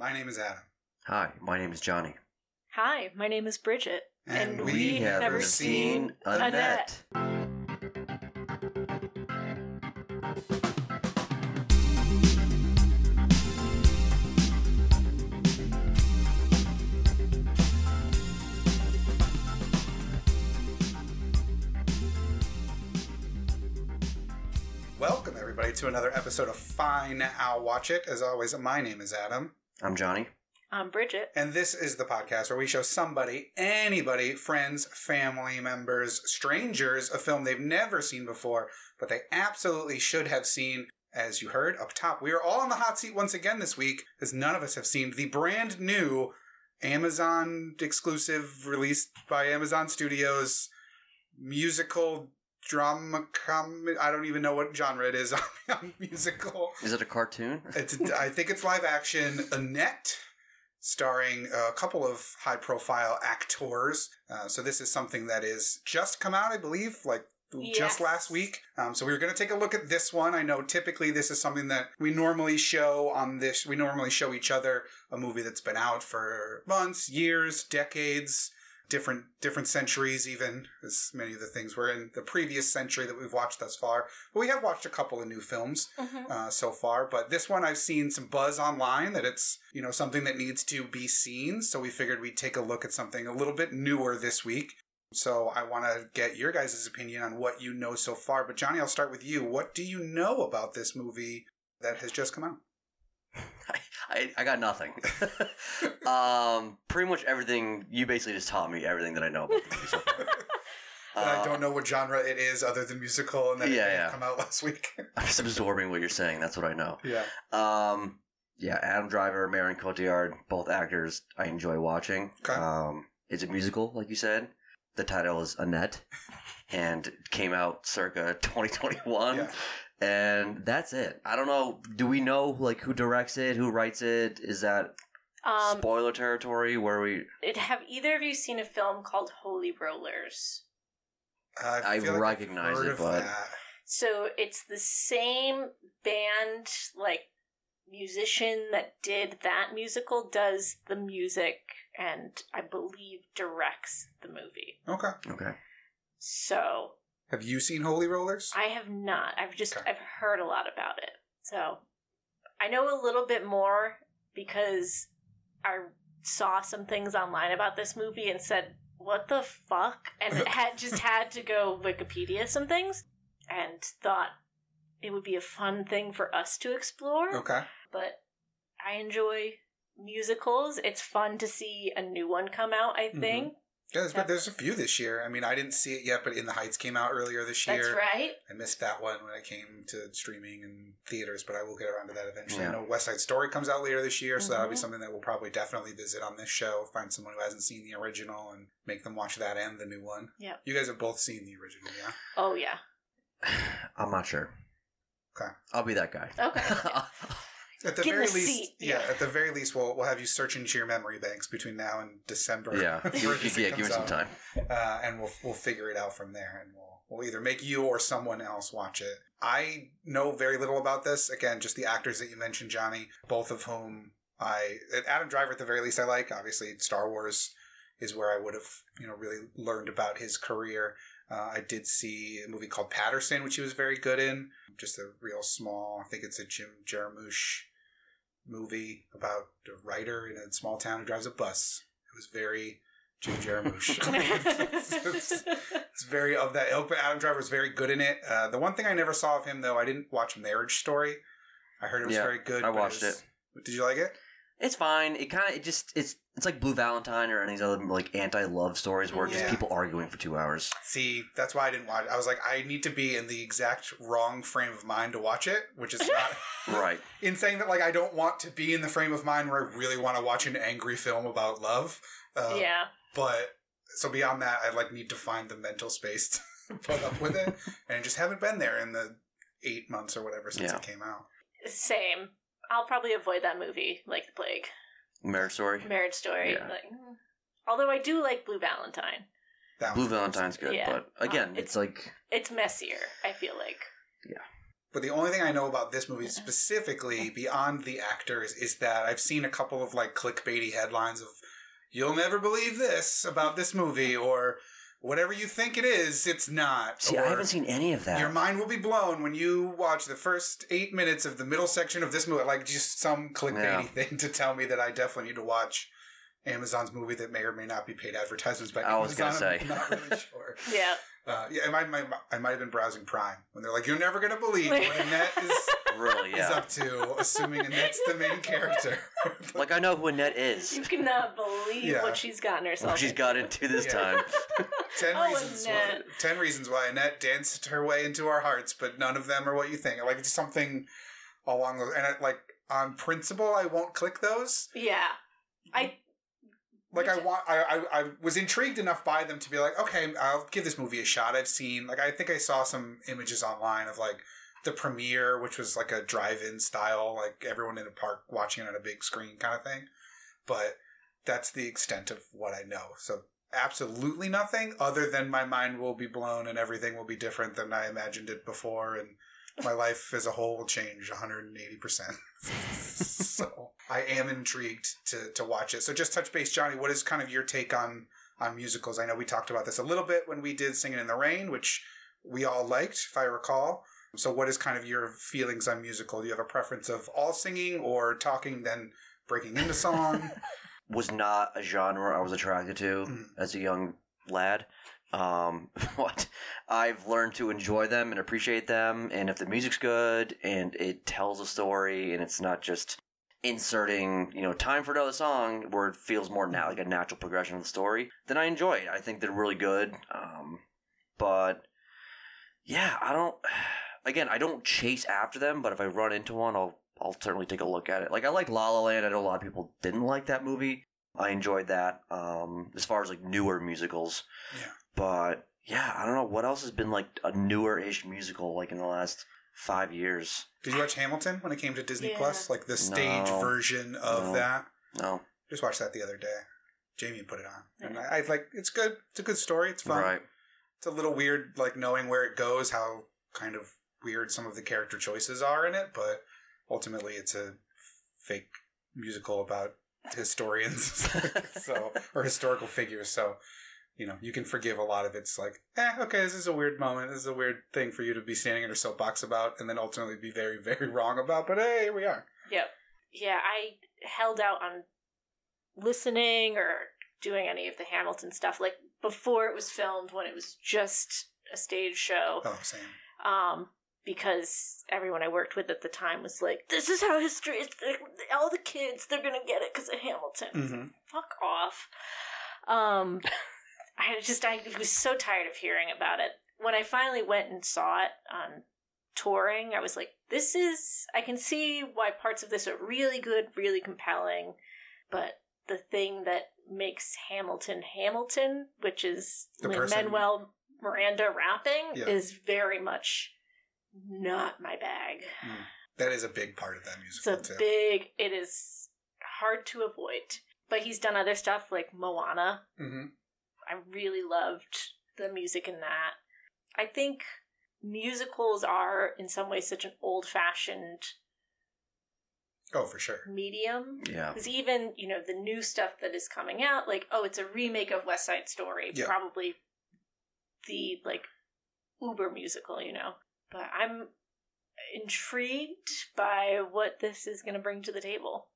My name is Adam. Hi, my name is Johnny. Hi, my name is Bridget. And, we we have never never seen seen Annette. Welcome, everybody, to another episode of Fine I'll Watch It. As always, my name is Adam. I'm Johnny. I'm Bridget. And this is the podcast where we show somebody, anybody, friends, family members, strangers, a film they've never seen before, but they absolutely should have seen. As you heard up top, we are all on the hot seat once again this week, as none of us have seen the brand new Amazon exclusive released by Amazon Studios musical drama com I don't even know what genre it is on musical. Is it a cartoon? It's I think it's live action. Annette, starring a couple of high profile actors. Uh, so this is something that is just come out, I believe, like. Just last week. Um, so we were going to take a look at this one. I know typically this is something that we normally show on this. We normally show each other a movie that's been out for months, years, decades, different different centuries. Even as many of the things were in the previous century that we've watched thus far. But we have watched a couple of new films Mhm. uh, so far. But this one, I've seen some buzz online that it's you know something that needs to be seen. So we figured we'd take a look at something a little bit newer this week. So I want to get your guys' opinion on what you know so far. But Johnny, I'll start with you. What do you know about this movie that has just come out? I, I, got nothing. um, pretty much everything. You basically just taught me everything that I know about the movie so far. And I Uh, don't know what genre it is other than musical, and that Yeah, yeah. come out last week. I'm just absorbing what you're saying. That's what I know. yeah, Um, yeah, Adam Driver, Marion Cotillard, both actors I enjoy watching. Okay. Um, it's a musical, like you said. The title is Annette, and came out circa 2021. yeah. And that's it. I don't know. Do we know like who directs it, who writes it? Is that Um, spoiler territory? Where we? it, have either of you seen a film called Holy Rollers? I, I feel like I've recognize heard it, of but- that. So it's the same band, like musician that did that musical, does the music, and I believe directs the movie. Okay. Okay. So Have you seen Holy Rollers? I have not. I've just Okay. I've heard a lot about it. So I know a little bit more because I saw some things online about this movie and said, "What the fuck?" and had just had to go Wikipedia some things and thought it would be a fun thing for us to explore. Okay. But I enjoy musicals. It's fun to see a new one come out, I Mhm. think. Yeah, there's, been, there's a few this year. I mean, I didn't see it yet, but In the Heights came out earlier this year. That's right. I missed that one when I came to streaming and theaters, but I will get around to that eventually. Yeah. I know West Side Story comes out later this year, so that'll be Mhm. something that we'll probably definitely visit on this show. Find someone who hasn't seen the original and make them watch that and the new one. Yeah. You guys have both seen the original, yeah? Oh yeah. I'm not sure. Okay. I'll be that guy. Okay. At the Get very the least, seat, yeah. yeah. At the very least, we'll we'll have you search into your memory banks between now and December. yeah. for Give, yeah, it give me some out. time. uh, and we'll we'll figure it out from there, and we'll we'll either make you or someone else watch it. I know very little about this. Again, just the actors that you mentioned, Johnny, both of whom I Adam Driver at the very least I like. Obviously, Star Wars is where I would have you know really learned about his career. Uh, I did see a movie called Paterson, which he was very good in. Just a real small. I think it's a Jim Jarmusch movie about a writer in a small town who drives a bus. It was very Jim Jarmusch. it's, it's- it's very of that ilk, but Adam Driver was very good in it. Uh, the one thing I never saw of him, though, I didn't watch Marriage Story. I heard it was Yeah, very good. I but watched was- Did you like it? It's fine. It kind of it just it's it's like Blue Valentine or any of these other like anti love stories where it's Yeah. just people arguing for two hours. See, that's why I didn't watch it. I was like, I need to be in the exact wrong frame of mind to watch it, which is not Right. in saying that like I don't want to be in the frame of mind where I really want to watch an angry film about love. Uh, yeah. But so beyond that, I like need to find the mental space to put up with it, and just haven't been there in the eight months or whatever since Yeah. it came out. Same. I'll probably avoid that movie like the plague. Marriage Story. Marriage Story. Yeah. Like, mm. although I do like Blue Valentine. That Blue Valentine's good, Yeah. but again, Um, it's, it's- like It's messier. I feel like. Yeah. But the only thing I know about this movie specifically, beyond the actors, is that I've seen a couple of like clickbaity headlines of "You'll never believe this about this movie," or "Whatever you think it is, it's not." See, or, I haven't seen any of that. Your mind will be blown when you watch the first eight minutes of the middle section of this movie. Like just some clickbaity Yeah. thing to tell me that I definitely need to watch Amazon's movie that may or may not be paid advertisements by I was gonna say. I'm not really sure. Yeah. Uh, yeah, I might, might, I might have been browsing Prime when they're like, "You're never gonna believe what Annette is, really, is up to," assuming Annette's the main character. Like I know who Annette is. You cannot believe Yeah. what she's gotten herself. What she's got into this Yeah. time. ten Oh, reasons. Why, ten reasons why Annette danced her way into our hearts, but none of them are what you think. Like it's something along those, and I, like on principle, I won't click those. Yeah. I Like I want, I, I, I was intrigued enough by them to be like, okay, I'll give this movie a shot. I've seen, like, I think I saw some images online of like the premiere, which was like a drive-in style, like everyone in a park watching it on a big screen kind of thing. But that's the extent of what I know. So absolutely nothing other than my mind will be blown and everything will be different than I imagined it before, and my life as a whole will change 180 percent. so I am intrigued to to watch it. So just touch base, Johnny. What is kind of your take on on musicals? I know we talked about this a little bit when we did Singing in the Rain, which we all liked, if I recall. So what is kind of your feelings on musical? Do you have a preference of all singing or talking then breaking into song? Was not a genre I was attracted to Mm. as a young lad. Um, what I've learned to enjoy them and appreciate them, and if the music's good and it tells a story, and it's not just inserting, you know, time for another song where it feels more now like a natural progression of the story, then I enjoy it. I think they're really good. Um, but yeah, I don't. Again, I don't chase after them, but if I run into one, I'll I'll certainly take a look at it. Like I like La La Land. I know a lot of people didn't like that movie. I enjoyed that. Um, as far as like newer musicals, Yeah. But yeah, I don't know what else has been like a newer-ish musical like in the last five years. Did you watch Hamilton when it came to Disney Yeah. Plus? Like the stage No. version of No. that? No, Just watched that the other day. Jamie put it on, and I, I like. It's good. It's a good story. It's fun. right? It's a little weird, like knowing where it goes, how kind of weird some of the character choices are in it, but ultimately, it's a fake musical about historians, so or historical figures. So you know, you can forgive a lot of it's like, eh, okay, this is a weird moment. This is a weird thing for you to be standing in a soapbox about, and then ultimately be very, very wrong about. But hey, here we are. Yep. Yeah, I held out on listening or doing any of the Hamilton stuff like before it was filmed when it was just a stage show. Oh, same. Um because everyone I worked with at the time was like, "This is how history is. All the kids, they're gonna get it because of Hamilton." Mm-hmm. Fuck off. Um, I just I was so tired of hearing about it. When I finally went and saw it on touring, I was like, "This is." I can see why parts of this are really good, really compelling, but the thing that makes Hamilton Hamilton, which is The person- Manuel Miranda rapping, Yeah. is very much not my bag. That is a big part of that It's musical a too. big. It is hard to avoid. But he's done other stuff like Moana. mm-hmm. I really loved the music in that. I think musicals are, in some ways, such an old fashioned Oh, for sure. medium. Yeah. Because even, you know, the new stuff that is coming out, like, oh, it's a remake of West Side Story. Yeah. Probably the, like, uber musical, you know. But I'm intrigued by what this is going to bring to the table.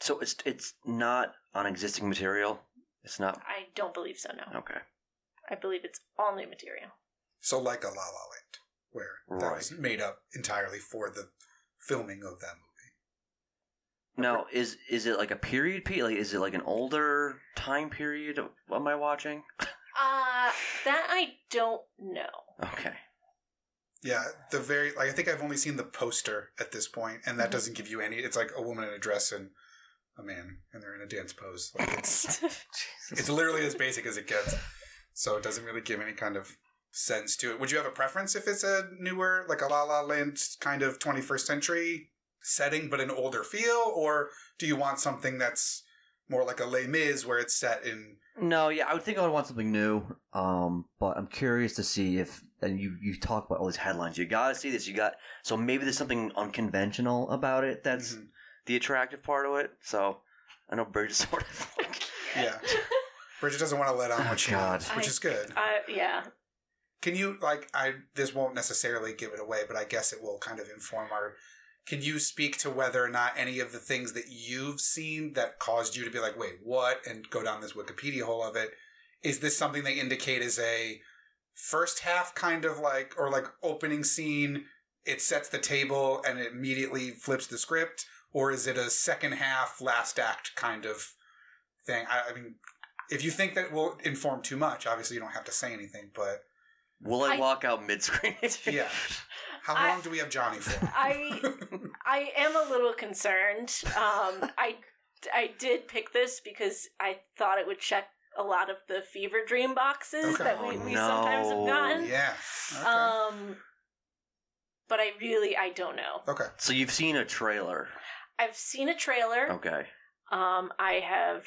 So it's it's not on existing material. It's not I don't believe so, no. okay. I believe it's all new material. So like a La La Land, where that Right. was made up entirely for the filming of that movie. Now is is it like a period piece? Like is it like an older time period? Am I watching? Uh, that I don't know. Okay. Yeah, the very like I think I've only seen the poster at this point, and that Mhm. doesn't give you any. It's like a woman in a dress and a man, and they're in a dance pose. Like it's it's literally as basic as it gets. So it doesn't really give any kind of sense to it. Would you have a preference if it's a newer, like a La La Land kind of 21st century setting, but an older feel, or do you want something that's more like a Les Mis, where it's set in No, yeah, I would think I would want something new. Um, but I'm curious to see if and you you talk about all these headlines. You gotta see this. You got so maybe there's something unconventional about it that's Mhm. The attractive part of it. So I know Bridget sort of like Yeah. Bridget doesn't want to let on Oh, what she oh, God. wants, which I- is good. I, yeah. Can you like I this won't necessarily give it away, but I guess it will kind of inform our can you speak to whether or not any of the things that you've seen that caused you to be like, wait, what? And go down this Wikipedia hole of it. Is this something they indicate as a first half kind of like or like opening scene? It sets the table and it immediately flips the script, or is it a second half, last act kind of thing? I, I mean, if you think that will inform too much, obviously you don't have to say anything, but will I, I- walk out mid screen? yeah. How I- long do we have Johnny for? I I am a little concerned. Um, I I did pick this because I thought it would check a lot of the fever dream boxes Okay. that we, Oh, we sometimes have gotten. yeah. Okay. Um, but I really I don't know. okay. so you've seen a trailer, I've seen a trailer. okay? Um, I have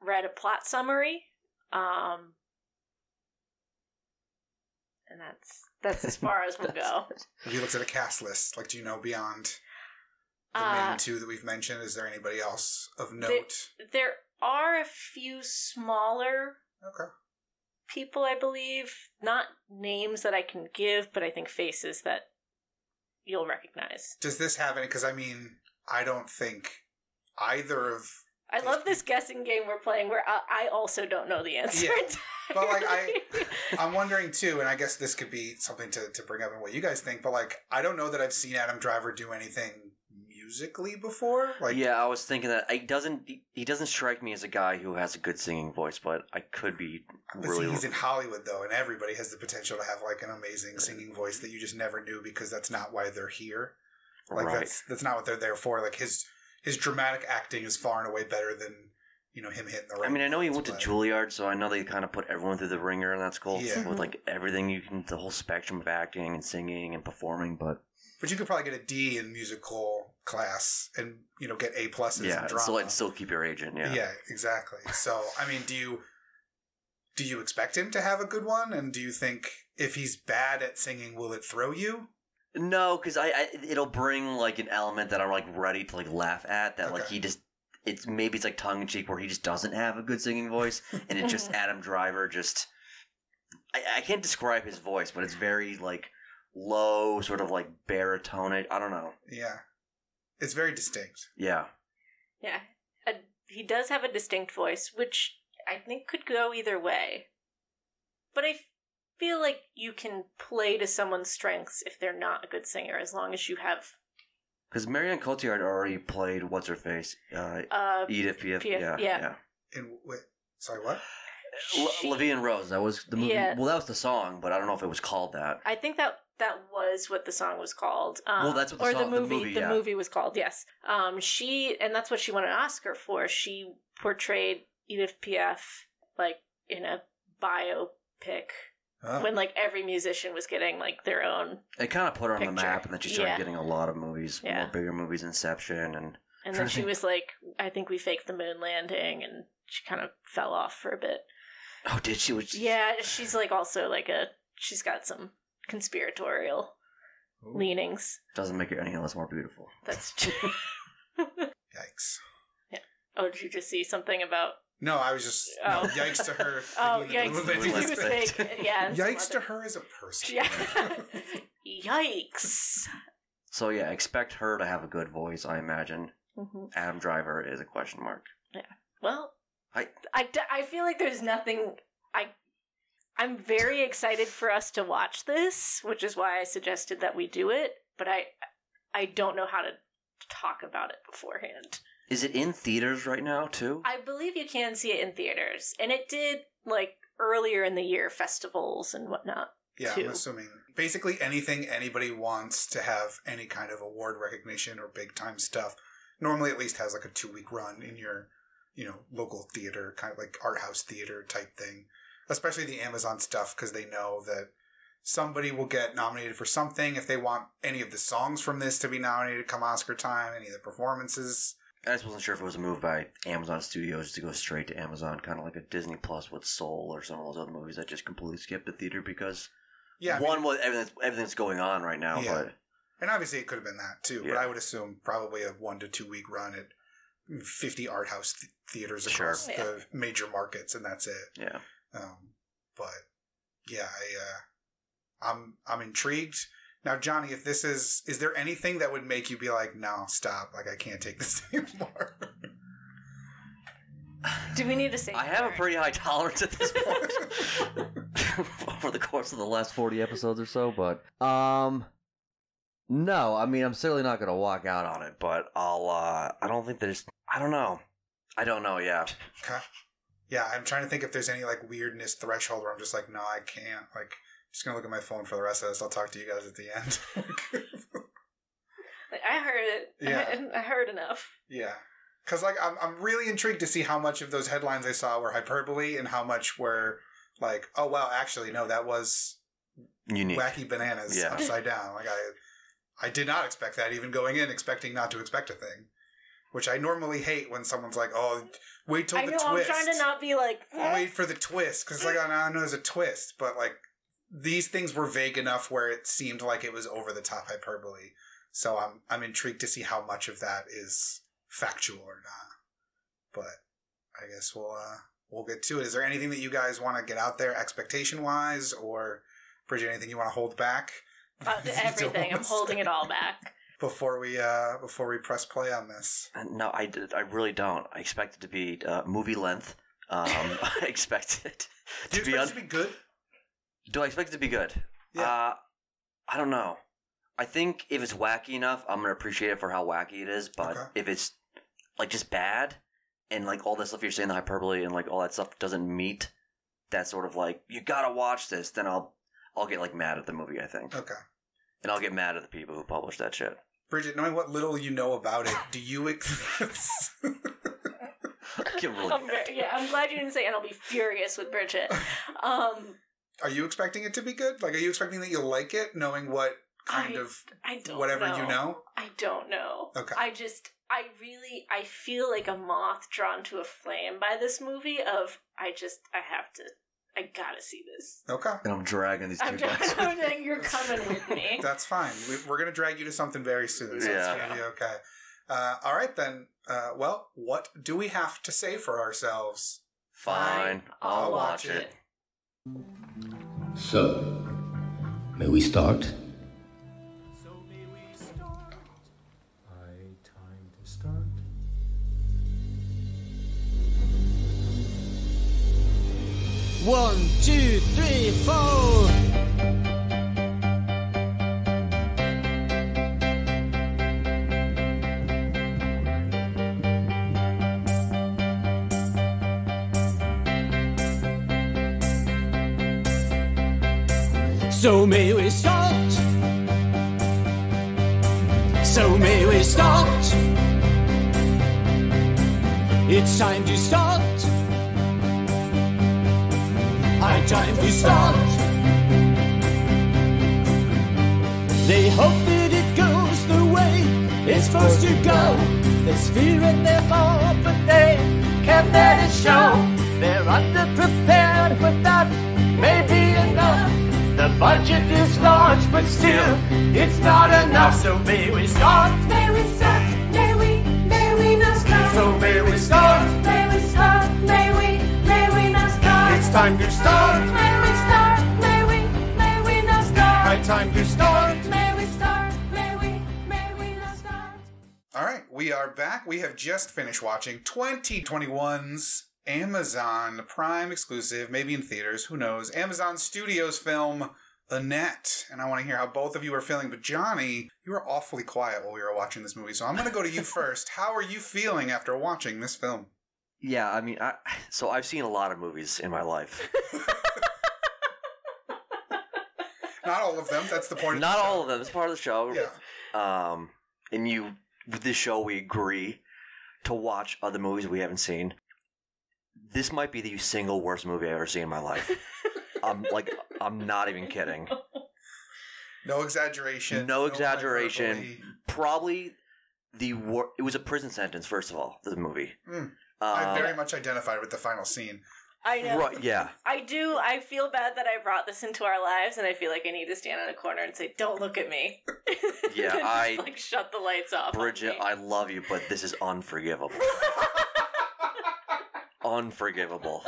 read a plot summary. Um, and that's that's as far as we'll go. Have you looked at a cast list? Like, do you know beyond the Uh, main two that we've mentioned? Is there anybody else of note? There are a few smaller okay. people, I believe. Not names that I can give, but I think faces that you'll recognize. Does this have any? Because I mean, I don't think either of. I love this guessing game we're playing where I, I also don't know the answer. Yeah. But, like, I- I'm wondering too, and I guess this could be something to, to bring up and what you guys think. But like, I don't know that I've seen Adam Driver do anything musically before. Like, yeah, I was thinking that he doesn't. He, he doesn't strike me as a guy who has a good singing voice, but I could be But really. he's in Hollywood though, and everybody has the potential to have like an amazing singing voice that you just never knew because that's not why they're here. Like right. that's that's not what they're there for. Like his his dramatic acting is far and away better than you know him hitting the. Right I mean, I know he notes, went to Juilliard, so I know they kind of put everyone through the ringer in that school Yeah. with mhm. like everything you can, the whole spectrum of acting and singing and performing. But but you could probably get a D in musical class and you know get A pluses yeah, in drama. still and still keep your agent. Yeah. yeah, exactly. So I mean, do you do you expect him to have a good one? And do you think if he's bad at singing, will it throw you? No, because I, I it'll bring like an element that I'm like ready to like laugh at. That like Okay. he just it's maybe it's like tongue in cheek where he just doesn't have a good singing voice, and it's just Adam Driver just. I, I can't describe his voice, but it's very like low, sort of like baritone. I don't know. Yeah, it's very distinct. Yeah. yeah, a, he does have a distinct voice, which I think could go either way. But I feel like you can play to someone's strengths if they're not a good singer, as long as you have Because Marianne Cotillard already played what's her face, uh, uh, Edith Piaf. Piaf, yeah, yeah. yeah. And wait, sorry, what? L- she- Levy and Rose. That was the movie. Yeah. Well, that was the song, but I don't know if it was called that. I think that that was what the song was called. Um, Well, that's what the or song- the the movie. movie, the yeah. movie was called. Yes. Um, she and that's what she won an Oscar for. She portrayed Edith Piaf like in a biopic Oh. when like every musician was getting like their own. It kind of put her on the Picture. map, and then she started Yeah. getting a lot of movies, Yeah. more bigger movies, Inception, and And then she think- was like, I think we faked the moon landing, and she kind of fell off for a bit. oh, did she? Was Yeah, she's like also like a she's got some conspiratorial Ooh, leanings. doesn't make her any less more beautiful. That's. True. Yikes. Yeah. Oh, did you just see something about No, I was just no, Oh. yikes to her. Oh, yikes! the Moon He movie was was landing. fake. fake. Yeah. Yikes to her as a person. Yeah. Yikes. So yeah, expect her to have a good voice. I imagine hmm Adam Driver is a question mark. Yeah. Well, I- I, d- I feel like there's nothing. I I'm very excited for us to watch this, which is why I suggested that we do it. But I I don't know how to talk about it beforehand. Is it in theaters right now too? I believe you can see it in theaters, and it did like earlier in the year festivals and whatnot. Yeah, too. I'm assuming basically anything anybody wants to have any kind of award recognition or big time stuff normally at least has like a two week run in your you know local theater kind of like art house theater type thing especially the amazon stuff because they know that somebody will get nominated for something if they want any of the songs from this to be nominated come oscar time any of the performances I just wasn't sure if it was a move by Amazon Studios to go straight to Amazon, kind of like a Disney Plus with Soul or some of those other movies that just completely skipped the theater because Yeah, I one mean- with everything, everything that's going on right now, Yeah. but and obviously it could have been that too. But I would assume probably a one to two week run at fifty art house th- theaters Sure. across Yeah. the major markets, and that's it. yeah. Um, but yeah, I, uh, I'm I'm intrigued. Now, Johnny, if this is, is there anything that would make you be like, no, stop, like I can't take this anymore? Do we need to say? I have a pretty high tolerance at this point over the course of the last 40 episodes or so, but um no, I mean I'm certainly not going to walk out on it, but I'll uh I don't think there's I don't know. I don't know, yeah. okay. Yeah, I'm trying to think if there's any like weirdness threshold where I'm just like, no, I can't. Like, just gonna look at my phone for the rest of this. I'll talk to you guys at the end. Like, I heard it. Yeah. I, I heard enough. Yeah. Because, like, I'm, I'm really intrigued to see how much of those headlines I saw were hyperbole and how much were, like, oh, wow, actually, no, that was Unique. wacky bananas Yeah. upside down. Like, I, I did not expect that, even going in expecting not to expect a thing. Which I normally hate when someone's like, oh, wait till I the know. I'm trying to not be like. Wait for the twist. Because, like, I know there's a twist, but, like, these things were vague enough where it seemed like it was over the top hyperbole. So I'm I'm intrigued to see how much of that is factual or not. But I guess we'll uh, we'll get to it. Is there anything that you guys want to get out there expectation wise, or Bridget, anything you want to hold back? Uh, everything. I'm holding it all back. before we uh before we press play on this. Uh, No, I did, I really don't. I expect it to be uh, movie length. Um I expect it Do you to be un- it to be good? Do I expect it to be good? Yeah. Uh, I don't know. I think if it's wacky enough, I'm gonna appreciate it for how wacky it is. But Okay. if it's like just bad and like all that stuff you're saying, the hyperbole and like all that stuff doesn't meet that sort of like you gotta watch this, then I'll I'll get like mad at the movie. I think, Okay. and I'll get mad at the people who published that shit. Bridget, knowing what little you know about it, do you ex- I get really I'm very, yeah, I'm glad you didn't say, and I'll be furious with Bridget. Um, Are you expecting it to be good? Like are you expecting that you'll like it knowing what kind I- of I don't whatever know. you know? I don't know. Okay. I just, I really, I feel like a moth drawn to a flame by this movie. Of, I just, I have to, I gotta see this. Okay. and I'm dragging these two I'm guys. just, I'm saying you're coming with me. That's fine. We, we're going to drag you to something very soon, so Yeah. it's going to be okay. Uh, all right, then. Uh, well, what do we have to say for ourselves? Fine, I'll, watch it. So, may we start? High time to start. One, two, three, four. So may we start. So may we start. It's time to start. High time to start. They hope that it goes the way it's supposed to go. There's fear in their heart, but they can't let it show. They're underprepared, but that may be enough. The budget is large, but still, it's not enough. So may we start. May we start, may we, may we not start. So may we start. May we start, may we, may we not start. It's time to start. May we start, may we, may we not start. High time to start. May we start, may we, may we not start. All right, we are back. We have just finished watching 2021's Amazon Prime exclusive, maybe in theaters, who knows, Amazon Studios film Annette. And I want to hear how both of you are feeling. But Johnny, you were awfully quiet while we were watching this movie, so I'm going to go to you first. How are you feeling after watching this film? Yeah, I mean, I, so I've seen a lot of movies in my life. Not all of them. That's the point. Not the all of them. It's part of the show. Yeah. Um, and you, with this show, we agree to watch other movies we haven't seen. This might be the single worst movie I've ever seen in my life. I'm like, I'm not even kidding. No exaggeration. No exaggeration. hyperbole. Probably the wor- It was a prison sentence. First of all, the movie. Mm. Uh, I very much identified with the final scene. I know. Right? Yeah. I do. I feel bad that I brought this into our lives, and I feel like I need to stand in a corner and say, "Don't look at me." Yeah, just, I- like shut the lights off. on Bridget, me. I love you, but this is unforgivable. unforgivable.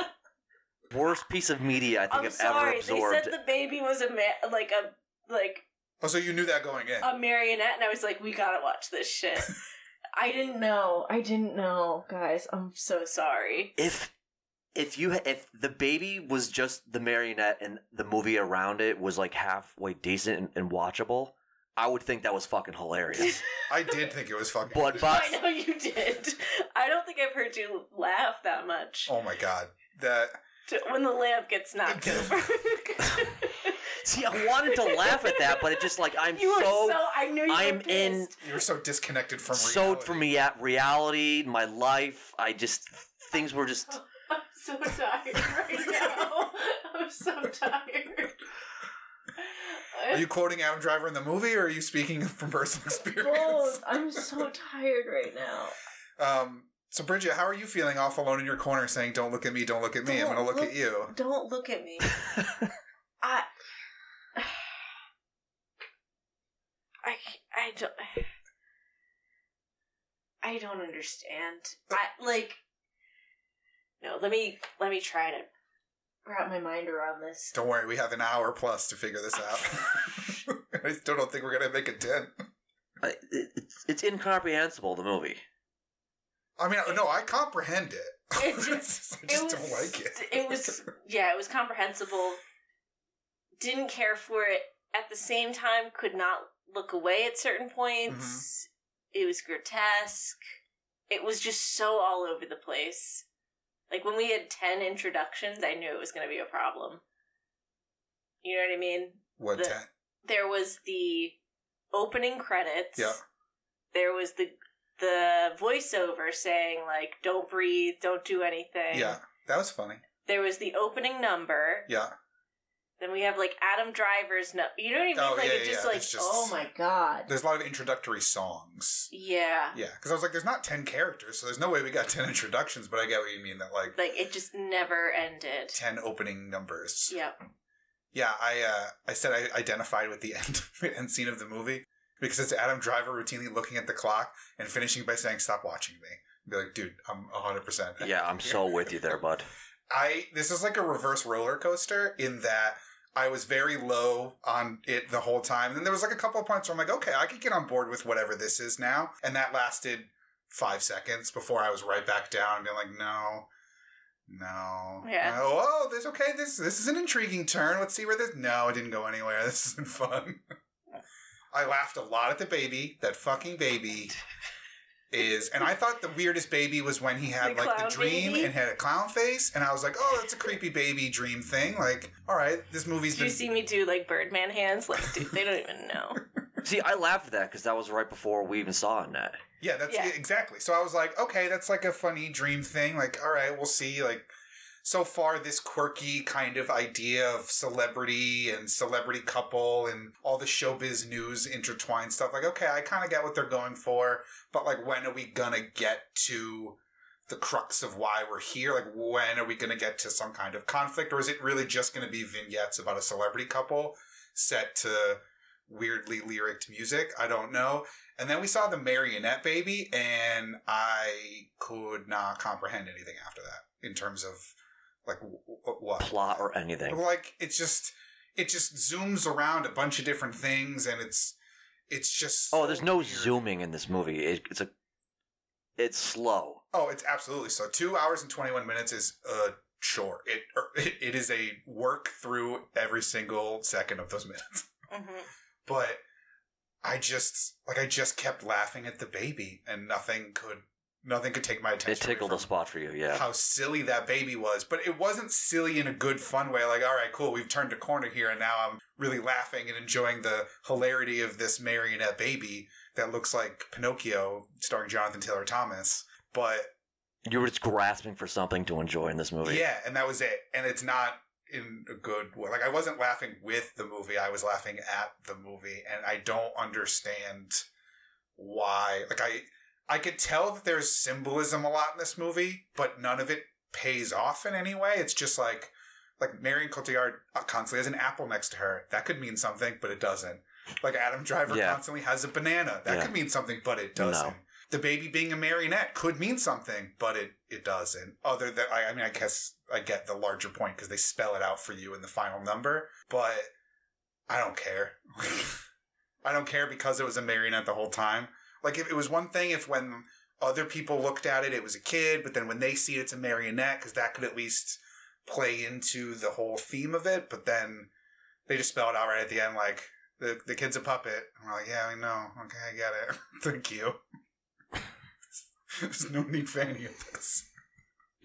Worst piece of media I think I'm have sorry. ever absorbed. They said the baby was a ma- like a like Oh, so you knew that going in? a marionette, and I was like, "We gotta watch this shit." I didn't know. I didn't know, guys. I'm so sorry. if if you if the baby was just the marionette and the movie around it was like halfway decent and, and watchable, I would think that was fucking hilarious. I did think it was fucking. But but I know you did. I don't think I've heard you laugh that much oh my god, that when the lamp gets knocked over. see, I wanted to laugh at that, but it just like I'm you were so, so. I knew you I'm were in pissed. you were so disconnected from so reality. from me at reality, my life. I just things were just I'm so tired right now. I'm so tired. Are you quoting Adam Driver in the movie, or are you speaking from personal experience? Both. I'm so tired right now. Um. So Bridget, how are you feeling off alone in your corner, saying, "Don't look at me, don't look at me. I'm going to look, look- at you." Don't look at me. I. I I don't. I don't understand. I like. No, let me let me try to wrap my mind around this. Don't worry, we have an hour plus to figure this out. I still don't think we're going to make a ten. I- it- it's, it's incomprehensible. The movie. I mean, no, I comprehend it. It just- I just it don't was, like it. It was yeah, it was comprehensible. Didn't care for it. At the same time, could not look away at certain points. Mm-hmm. It was grotesque. It was just so all over the place. Like when we had ten introductions, I knew it was going to be a problem. You know what I mean? What The- ten? There was the opening credits. Yeah. There was the the voiceover saying like, "Don't breathe, don't do anything." Yeah, that was funny. There was the opening number. Yeah. Then we have like Adam Driver's no. You know what I mean? Oh, like yeah, it just yeah, like it's just- oh my god. There's a lot of introductory songs. Yeah. Yeah, because I was like, there's not 10 characters, so there's no way we got 10 introductions, but I get what you mean that, like, Like it just never ended. 10 opening numbers. Yep. Yeah, I uh, I said I identified with the end, end scene of the movie because it's Adam Driver routinely looking at the clock and finishing by saying, stop watching me. Be like, dude, I'm 100%. Yeah, I'm so with you there, bud. I this is like a reverse roller coaster in that I was very low on it the whole time. And then there was like a couple of points where I'm like, okay, I could get on board with whatever this is now. And that lasted five seconds before I was right back down and being like, no. No. Yeah. Oh, oh, this okay. This this is an intriguing turn. Let's see where this. No, it didn't go anywhere. This isn't fun. I laughed a lot at the baby. That fucking baby is, and I thought the weirdest baby was when he had The like the dream baby? and had a clown face, and I was like, oh, that's a creepy baby dream thing. Like, all right, this movie's Did you see me do like Birdman hands? Like, dude, they don't even know. See, I laughed at that because that was right before we even saw Annette. Yeah, that's Yeah. exactly. So I was like, okay, that's like a funny dream thing. Like, all right, we'll see. Like, so far, this quirky kind of idea of celebrity and celebrity couple and all the showbiz news intertwined stuff. Like, okay, I kind of get what they're going for, but like, when are we gonna get to the crux of why we're here? Like, when are we gonna get to some kind of conflict, or is it really just gonna be vignettes about a celebrity couple set to weirdly lyric music? I don't know. And then we saw the marionette baby, and I could not comprehend anything after that in terms of like w- w- what Plot or anything. like it's just it just zooms around a bunch of different things, and it's it's just Oh, there's no weird. zooming in this movie. It, it's a, it's slow. Oh, it's absolutely so. Two hours and twenty one minutes is a chore. It, er, it it is a work through every single second of those minutes. hmm but I just like I just kept laughing at the baby, and nothing could nothing could take my attention. It tickled a spot for you, yeah. How silly that baby was, but it wasn't silly in a good, fun way. Like, all right, cool, we've turned a corner here, and now I'm really laughing and enjoying the hilarity of this marionette baby that looks like Pinocchio, starring Jonathan Taylor Thomas. But You were just grasping for something to enjoy in this movie. yeah, and that was it. And it's not in a good way. Like I wasn't laughing with the movie; I was laughing at the movie, and I don't understand why. Like I, I could tell that there's symbolism a lot in this movie, but none of it pays off in any way. It's just like like Marion Cotillard constantly has an apple next to her. That could mean something, but it doesn't. Like Adam Driver Yeah. constantly has a banana. That Yeah. could mean something, but it doesn't. No. The baby being a marionette could mean something, but it it doesn't. Other than I, I mean, I guess I get the larger point because they spell it out for you in the final number, but I don't care. I don't care because it was a marionette the whole time. Like if it was one thing if when other people looked at it, it was a kid, but then when they see it, it's a marionette because that could at least play into the whole theme of it. But then they just spell it out right at the end, like the the kid's a puppet. I'm like, yeah, I know. Okay, I get it. Thank you. There's no need for any of this.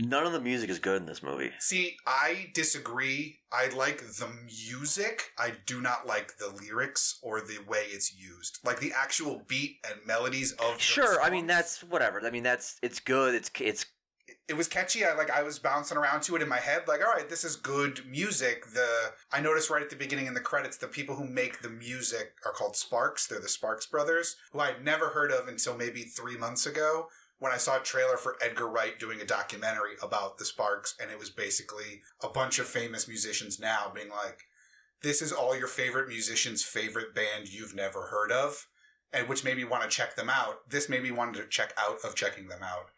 None of the music is good in this movie. See, I disagree. I like the music. I do not like the lyrics or the way it's used. Like the actual beat and melodies of. the Sure, I mean that's whatever. I mean that's it's good. It's it's it was catchy. I like I was bouncing around to it in my head, like, all right, this is good music. The I noticed right at the beginning in the credits, the people who make the music are called Sparks. They're the Sparks brothers, who I'd never heard of until maybe three months ago when I saw a trailer for Edgar Wright doing a documentary about the Sparks, and it was basically a bunch of famous musicians now being like, "This is all your favorite musicians' favorite band you've never heard of." And which made me want to check them out. This made me want to check out of checking them out.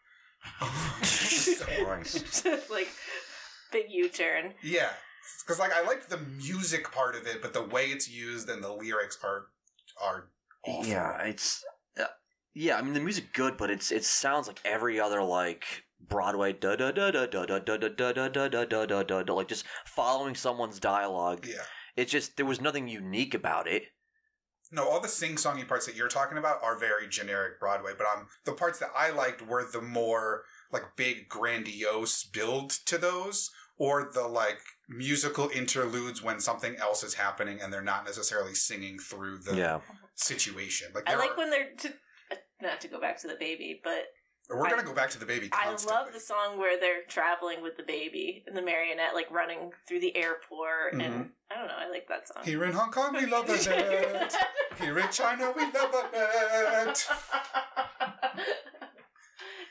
Like big U turn. Yeah, because like I like the music part of it, but the way it's used and the lyrics are are awful. Yeah, it's yeah. I mean, the music good, but it's it sounds like every other like Broadway da da da da da da da da da da da da da da da da like just following someone's dialogue. yeah. It's just there was nothing unique about it. No, all the sing-songy parts that you're talking about are very generic Broadway, but um, the parts that I liked were the more like big, grandiose build to those, or the like musical interludes when something else is happening and they're not necessarily singing through the Yeah, situation. Like I like are- when they're to, uh, not to go back to the baby, but we're gonna I- go back to the baby. I love the song where they're traveling with the baby and the marionette like running through the airport, and Mhm. I don't know, I like that song. Here in Hong Kong, we love Annette. Here in China, we love Annette.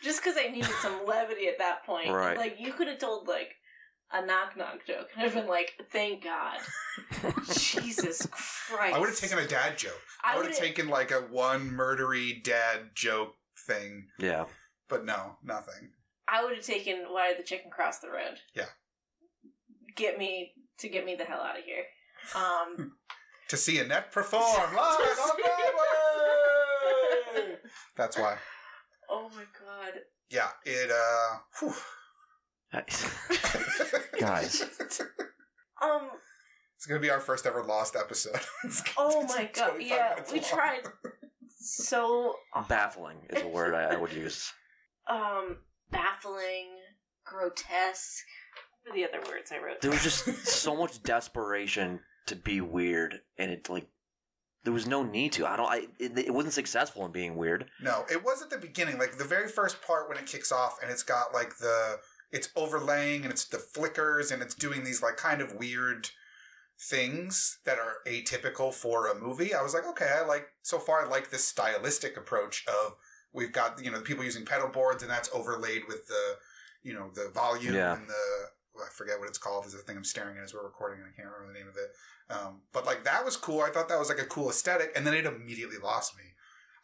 Just because I needed some levity at that point. Right. Like, you could have told, like, a knock knock joke, and I've been like, thank God. Jesus Christ. I would have taken a dad joke. I, I would have taken like a one murdery dad joke thing, yeah. but no, nothing. I would have taken Why Did the Chicken Cross the Road? Yeah. Get me, to get me the hell out of here. Um, To see Annette perform live on Broadway. That's why. oh my God. Yeah, it. uh whew. Guys, Um, It's gonna be our first ever lost episode. It's oh my God. Yeah, we long. tried so baffling is a word I, I would use. um baffling, grotesque. What are the other words I wrote? There was just so much desperation to be weird, and it like there was no need to. I don't. I it, it wasn't successful in being weird. No, it was at the beginning, like the very first part when it kicks off, and it's got like the it's overlaying and it's the flickers and it's doing these like kind of weird things that are atypical for a movie. I was like, okay, I like so far I like this stylistic approach of we've got you know the people using pedal boards and that's overlaid with the you know the volume Yeah. and the well, I forget what it's called. Is the thing I'm staring at as we're recording, and I can't remember the name of it. Um, but like that was cool. I thought that was like a cool aesthetic, and then it immediately lost me.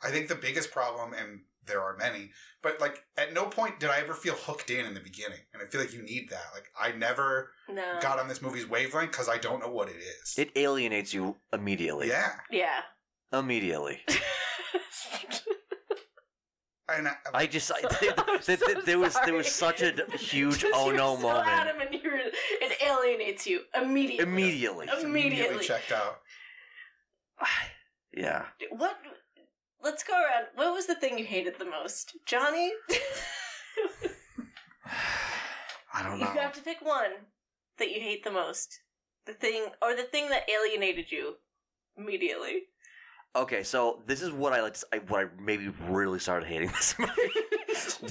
I think the biggest problem, and there are many, but like at no point did I ever feel hooked in in the beginning, and I feel like you need that. Like I never no. got on this movie's wavelength because I don't know what it is. It alienates you immediately. yeah, Yeah. immediately. and I, I just I, I'm there, so there- there was there was such a huge oh no so moment adamant you're, it alienates you immediately. immediately. Immediately. checked out. Yeah. What? Let's go around. What was the thing you hated the most, Johnny? I don't know. you know. have to pick one that you hate the most. The thing, or the thing that alienated you immediately. Okay, so this is what I like. I, what I maybe really started hating this movie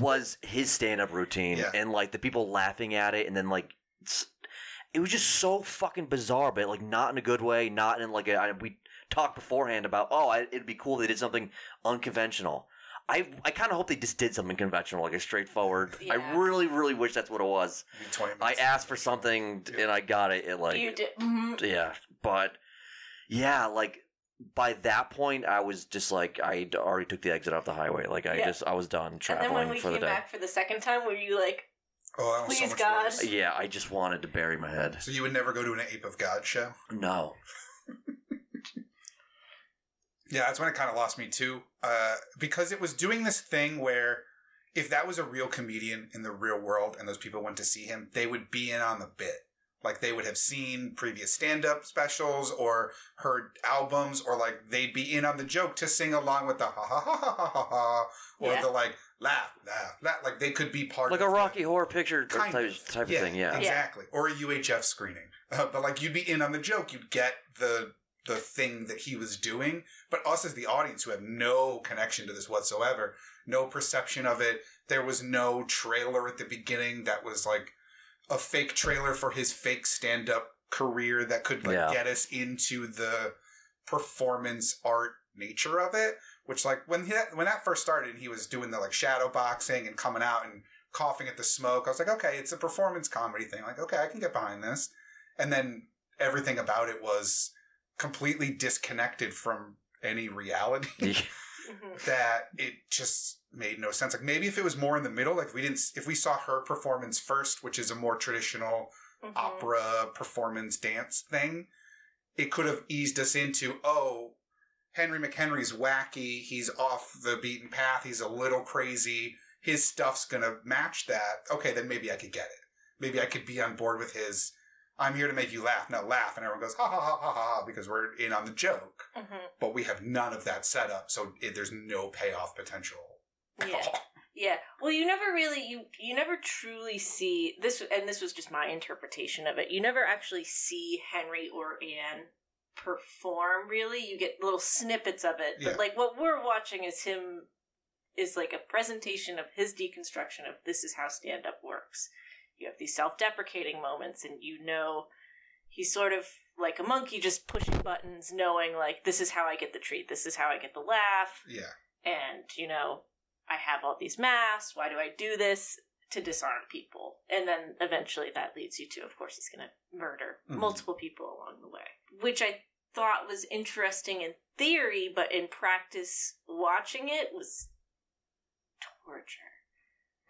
was his stand-up routine Yeah. and like the people laughing at it, and then like it's- it was just so fucking bizarre, but like not in a good way, not in like a. I, we talked beforehand about oh, I, it'd be cool if they did something unconventional. I I kind of hope they just did something conventional, like a straightforward. Yeah. I really, really wish that's what it was. I asked for something and I got it. It like you did. mhm. yeah, but yeah, like by that point, I was just like I already took the exit off the highway. Like I Yeah. just I was done And traveling then when we for the came day. back for the second time, were you like, Oh, that was so Please, much God. worse. Yeah, I just wanted to bury my head. So you would never go to an Ape of God show? No. Yeah, that's when it kind of lost me too. Uh, because it was doing this thing where if that was a real comedian in the real world and those people went to see him, they would be in on the bit. Like they would have seen previous stand up specials or heard albums or like they'd be in on the joke to sing along with the ha ha ha ha ha ha or Yeah. the like laugh, laugh, laugh. Like they could be part Like of a the- Rocky Horror Picture Kind type, of. type of thing, yeah. exactly. Or a UHF screening. Uh, but like you'd be in on the joke, you'd get the the thing that he was doing. But us as the audience who have no connection to this whatsoever, no perception of it. There was no trailer at the beginning that was like a fake trailer for his fake stand up career that could like Yeah. get us into the performance art nature of it. Which like when he, when that first started, and he was doing the like shadow boxing and coming out and coughing at the smoke. I was like, okay, it's a performance comedy thing. Like, okay, I can get behind this. And then everything about it was completely disconnected from any reality mhm. that it just made no sense. Like maybe if it was more in the middle, like if we didn't, if we saw her performance first, which is a more traditional Mhm. opera performance dance thing, it could have eased us into, oh, Henry McHenry's wacky. He's off the beaten path. He's a little crazy. His stuff's going to match that. Okay, then maybe I could get it. Maybe I could be on board with his, I'm here to make you laugh. Now laugh. And everyone goes, ha ha ha ha ha, because we're in on the joke. Mhm. But we have none of that set up. So it, there's no payoff potential. Yeah. Yeah. Well, you never really you you never truly see this and this was just my interpretation of it. You never actually see Henry or Ann perform really. You get little snippets of it. Yeah. But like what we're watching is him is like a presentation of his deconstruction of this is how stand up works. You have these self-deprecating moments and you know he's sort of like a monkey just pushing buttons knowing like this is how I get the treat. This is how I get the laugh Yeah. and you know i have all these masks why do i do this to disarm people and then eventually that leads you to of course he's going to murder Mhm. multiple people along the way which i thought was interesting in theory but in practice watching it was torture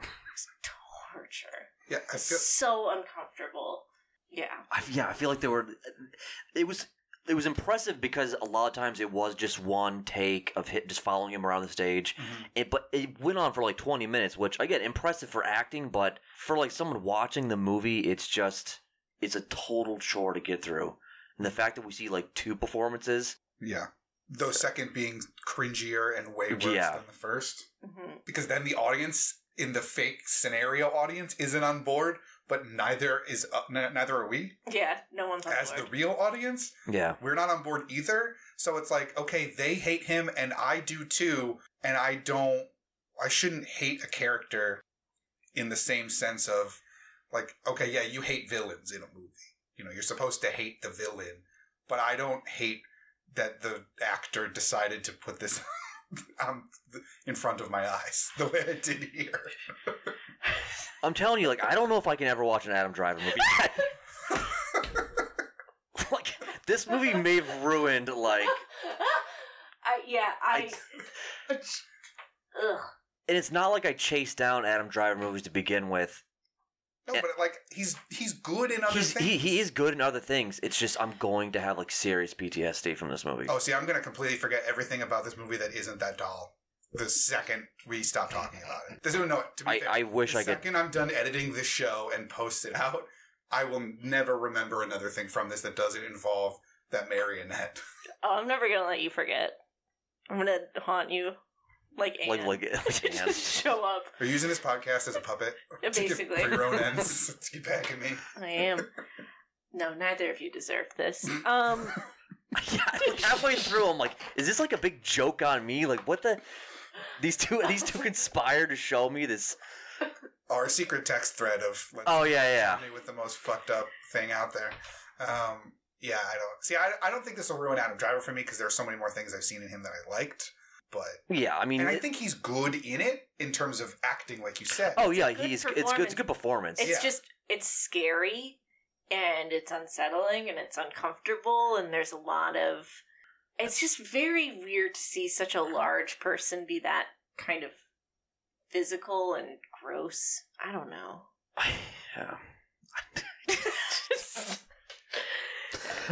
it was torture Yeah. I feel. so uncomfortable yeah I, yeah, I feel like they were. It was it was impressive because a lot of times it was just one take of hit, just following him around the stage. Mhm. It, but it went on for like twenty minutes, which again impressive for acting, but for like someone watching the movie, it's just it's a total chore to get through. And the fact that we see like two performances, Yeah. The second being cringier and way worse Yeah. than the first. hmm Because then the audience in the fake scenario audience isn't on board, but neither is uh, n- neither are we yeah no one's on as the real audience. yeah, We're not on board either. So it's like, okay, they hate him and I do too, and I don't I shouldn't hate a character in the same sense of like, okay, yeah, you hate villains in a movie. You know, you're supposed to hate the villain, but I don't hate that the actor decided to put this um, in front of my eyes the way I did here. I'm telling you, like I don't know if I can ever watch an Adam Driver movie. like this movie may have ruined like I yeah I, ugh. and it's not like I chased down Adam Driver movies to begin with. No, but like he's he's good in other He's, things. he he is good in other things. It's just I'm going to have like serious PTSD from this movie. Oh, see, I'm gonna completely forget everything about this movie that isn't that doll. The second we stop talking about it, this oh, no. To be I, fair, I wish the I could. second I'm done editing this show and post it out, I will never remember another thing from this that doesn't involve that marionette. Oh, I'm never gonna let you forget. I'm gonna haunt you, like Ann. Like like, like to Ann. just show up. Are you using this podcast as a puppet? Yeah, To get- basically. for your own ends. to keep backing me. I am. No, neither of you deserve this. Um, yeah, like halfway through, I'm like, is this like a big joke on me? Like, what the? These two, these two conspire to show me this. Our secret text thread of let's Oh yeah, yeah. With the most fucked up thing out there. Um, yeah, I don't see. I, I don't think this will ruin Adam Driver for me because there are so many more things I've seen in him that I liked. But Yeah, I mean, and I it- think he's good in it in terms of acting, like you said. oh it's yeah, good he's it's good. It's a good performance. It's Yeah. just it's scary and it's unsettling and it's uncomfortable and there's a lot of it's just very weird to see such a large person be that kind of physical and gross. I don't know. yeah.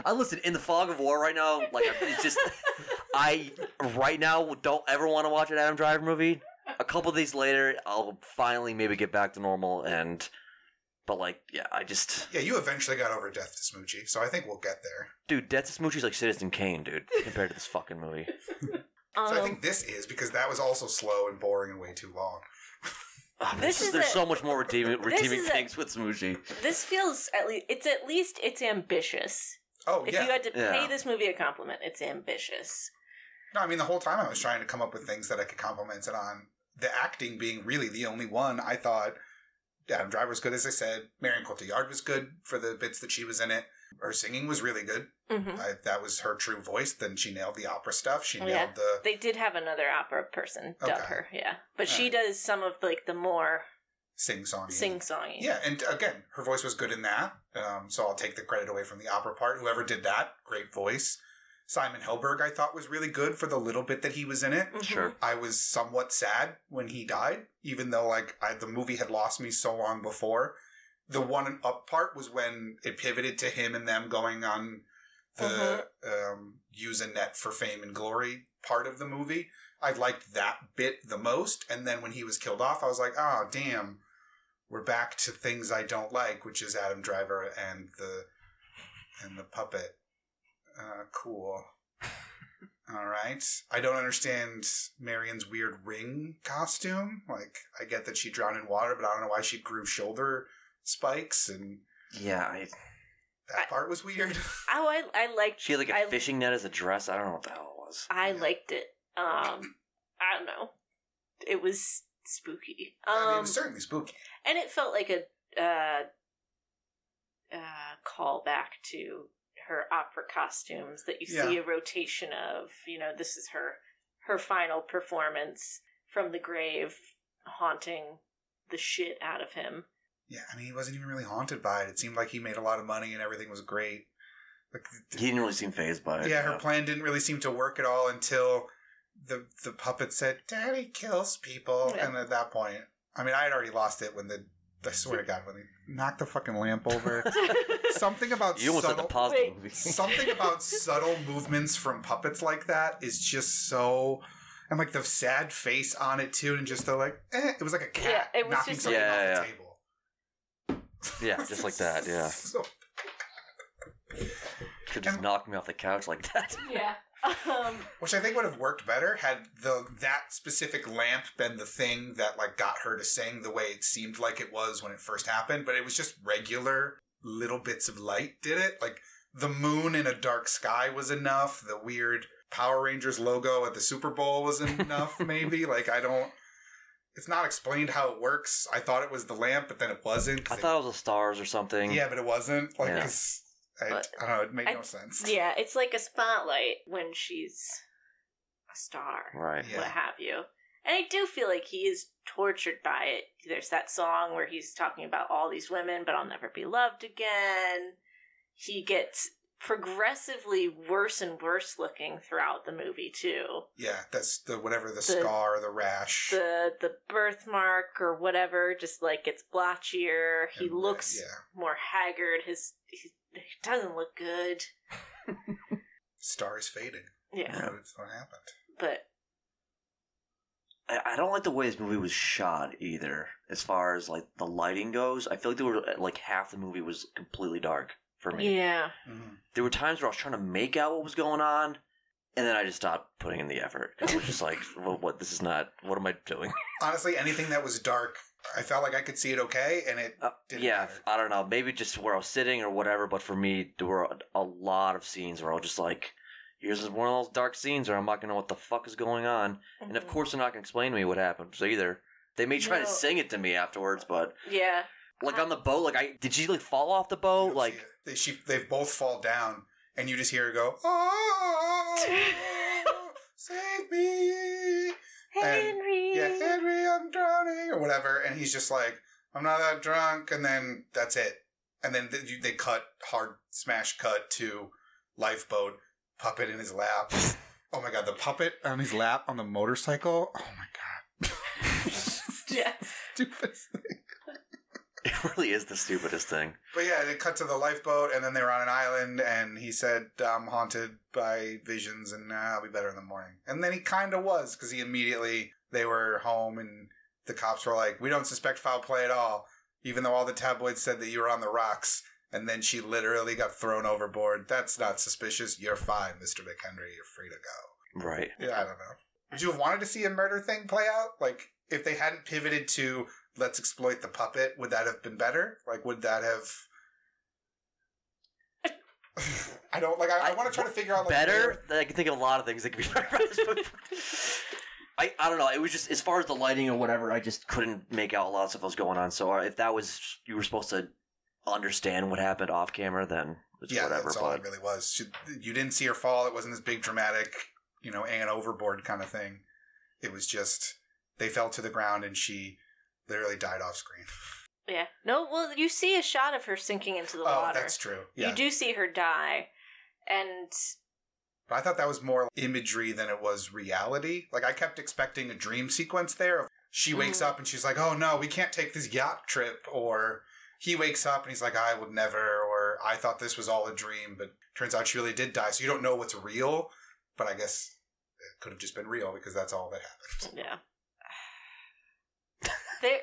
I listen in the fog of war right now. Like it's just, I right now don't ever want to watch an Adam Driver movie. A couple days later, I'll finally maybe get back to normal. And, but like, yeah, I just, Yeah, you eventually got over Death to Smoochy, so I think we'll get there. dude, Death to Smoochy's like Citizen Kane, dude, compared to this fucking movie. Um, So I think this is because that was also slow and boring and way too long. Oh, This this is there's a- so much more redeeming, redeeming is a- things with Smoochy. this feels at least it's at least it's ambitious. Oh If yeah, you had to Yeah. pay this movie a compliment, it's ambitious. no, I mean the whole time I was trying to come up with things that I could compliment it on. The acting being really the only one I thought. Adam Driver was good, as I said. Marion Cotillard was good for the bits that she was in it. Her singing was really good. hmm I, that was her true voice. Then she nailed the opera stuff. She Oh, nailed yeah. the They did have another opera person dub Okay. her, yeah, but she Alright. does some of like the more sing song. sing songy. Yeah, and again, her voice was good in that. Um, so I'll take the credit away from the opera part. Whoever did that, great voice. Simon Helberg, I thought was really good for the little bit that he was in it. Mhm. Sure. I was somewhat sad when he died, even though like I, the movie had lost me so long before. The one up part was when it pivoted to him and them going on the um, use Annette for fame and glory part of the movie. I liked that bit the most, and then when he was killed off, I was like, "Oh, damn, we're back to things I don't like, which is Adam Driver and the and the puppet." Uh, cool. All right. I don't understand Marion's weird ring costume. Like, I get that she drowned in water, but I don't know why she grew shoulder spikes, and Yeah, I, that part was weird. Oh, I I liked. she had like a I, fishing net as a dress. I don't know what the hell it was. I liked it. Um, I don't know. It was spooky. I mean, it Um, was certainly spooky. and it felt like a uh, uh, callback to her opera costumes that you see Yeah. a rotation of. You know, this is her her final performance from the grave, haunting the shit out of him. Yeah, I mean, he wasn't even really haunted by it. It seemed like he made a lot of money and everything was great. Like, He didn't really seem phased by it. yeah, her plan didn't really seem to work at all until the the puppet said, "Daddy kills people," Yeah. and at that point, I mean, I had already lost it when the. I swear to God, when they knocked the fucking lamp over. Something about You almost subtle, pause the movie. something about subtle movements from puppets like that is just so. And like the sad face on it too, and just the like, eh, it was like a cat Yeah, it was knocking just- something Yeah, off yeah. the table. yeah, just like that. Yeah, So- could just knock me off the couch like that. yeah. Um, which I think would have worked better had the that specific lamp been the thing that like got her to sing the way it seemed like it was when it first happened. But it was just regular little bits of light did it. Like the moon in a dark sky was enough. The weird Power Rangers logo at the Super Bowl was enough. maybe like I don't. It's not explained how it works. I thought it was the lamp, but then it wasn't. I thought it was the stars or something. yeah, but it wasn't. Like Yeah. 'Cause I, But I don't know. It made I- no sense. yeah, it's like a spotlight when she's a star. Right. Yeah. what have you. And I do feel like he is tortured by it. There's that song where he's talking about all these women, but I'll never be loved again. He gets progressively worse and worse looking throughout the movie too. Yeah, that's the whatever the, The- scar, the rash. The the birthmark or whatever just like gets blotchier. He And uh, looks yeah. more haggard. His he, he doesn't look good. Star is fading. Yeah, That's what happened. but I, I don't like the way this movie was shot either. As far as like the lighting goes, I feel like there were like half the movie was completely dark for me. yeah. Mm-hmm. There were times where I was trying to make out what was going on, and then I just stopped putting in the effort. 'Cause I was just like, well, "What? This is not. What am I doing?" Honestly, anything that was dark, I felt like I could see it okay, and it Uh, didn't yeah, matter. I don't know. Maybe just where I was sitting or whatever. But for me, there were a, a lot of scenes where I was just like, "Here's one of those dark scenes where I'm not gonna know what the fuck is going on." And of Mhm. course, they're not gonna explain to me what happened so either. They may try to sing it to me afterwards, but yeah. like on the boat, like I did she like fall off the boat? Like they, she, they both fall down, and you just hear her go, "Oh!" save me. Henry. Yeah, Henry, I'm drowning, or whatever. And he's just like, I'm not that drunk. And then that's it. And then th- you- they cut, hard smash cut to lifeboat, puppet in his lap. Oh my god, the puppet on his lap on the motorcycle. Oh my god. Yeah. Stupidest thing. It really is the stupidest thing. But yeah, they cut to the lifeboat, and then they were on an island, and he said, "I'm haunted by visions, and uh, I'll be better in the morning." And then he kind of was, because he immediately they were home, and the cops were like, "We don't suspect foul play at all," even though all the tabloids said that you were on the rocks. And then she literally got thrown overboard. That's not suspicious. You're fine, Mr. McHenry. You're free to go. Right. Yeah, I don't know. Would you have wanted to see a murder thing play out? Like, if they hadn't pivoted to let's exploit the puppet, would that have been better? Like, would that have? I don't like. I, I, I- want to try to figure out like better. where- I can think of a lot of things that could be better. about this movie. I, I don't know. It was just as far as the lighting or whatever. I just couldn't make out a lot of stuff that was going on. So uh, if that was you were supposed to understand what happened off camera, then it's yeah, whatever. that's all it really was. She, you didn't see her fall. It wasn't this big dramatic, you know, and overboard kind of thing. It was just they fell to the ground and she literally died off screen. Yeah. No, well, you see a shot of her sinking into the oh, water. that's true. Yeah, You do see her die. And But I thought that was more imagery than it was reality. Like I kept expecting a dream sequence there. Of she wakes Mm. up and she's like, "Oh no, we can't take this yacht trip," or he wakes up and he's like, "I would never," or "I thought this was all a dream," but turns out she really did die. So you don't know what's real. But I guess it could have just been real because that's all that happened. yeah. There.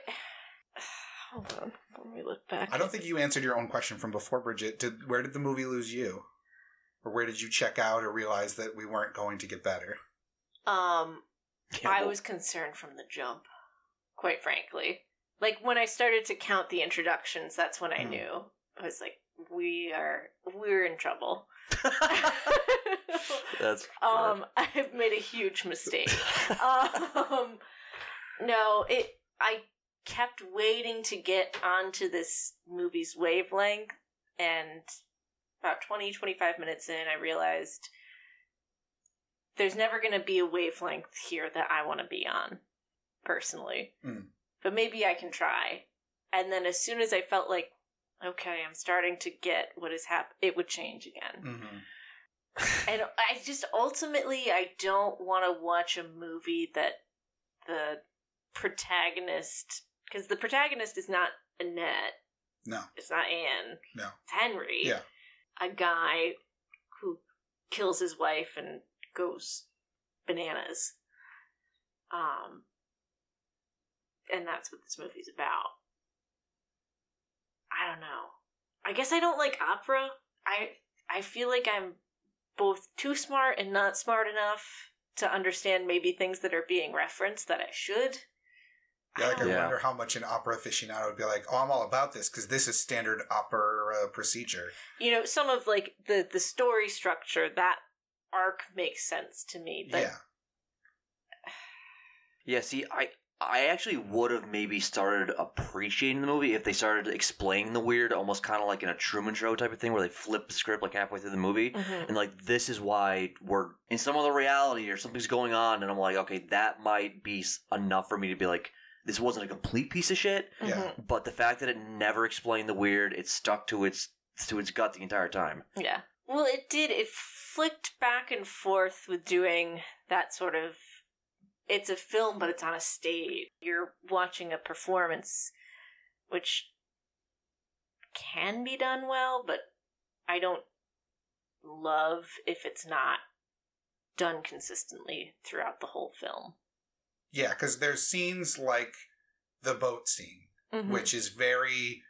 Hold on. Let me look back. I don't think you answered your own question from before, Bridget. Did where did the movie lose you, or where did you check out or realize that we weren't going to get better? Um, Yeah, I well, was concerned from the jump, quite frankly. Like when I started to count the introductions, that's when I Hmm. knew. I was like, we are we're in trouble. That's um, I've made a huge mistake. um, no, it. I kept waiting to get onto this movie's wavelength, and about 20, 25 minutes in, I realized there's never going to be a wavelength here that I want to be on, personally. Mm. But maybe I can try. And then as soon as I felt like, okay, I'm starting to get what is happening, it would change again. Mm-hmm. And I just ultimately I don't want to watch a movie that the protagonist because the protagonist is not Annette, No, it's not Ann, no. it's Henry. Yeah. A guy who kills his wife and goes bananas. Um and that's what this movie's about. I don't know. I guess I don't like opera. I I feel like I'm both too smart and not smart enough to understand maybe things that are being referenced that I should. Yeah, like I Yeah. wonder how much an opera aficionado would be like, "Oh, I'm all about this because this is standard opera procedure." you know, some of like the the story structure that arc makes sense to me, but yeah, Yeah, see, I I actually would have maybe started appreciating the movie if they started explaining the weird, almost kind of like in a Truman Show type of thing, where they flip the script like halfway through the movie, Mhm. and like this is why we're in some other reality or something's going on, and I'm like, okay, that might be enough for me to be like, this wasn't a complete piece of shit, Yeah. Mhm. but the fact that it never explained the weird, it stuck to its to its gut the entire time. Yeah. Well, it did. It flicked back and forth with doing that sort of. It's a film, but it's on a stage. You're watching a performance, which can be done well, but I don't love if it's not done consistently throughout the whole film. Yeah, because there's scenes like the boat scene, Mhm. which is very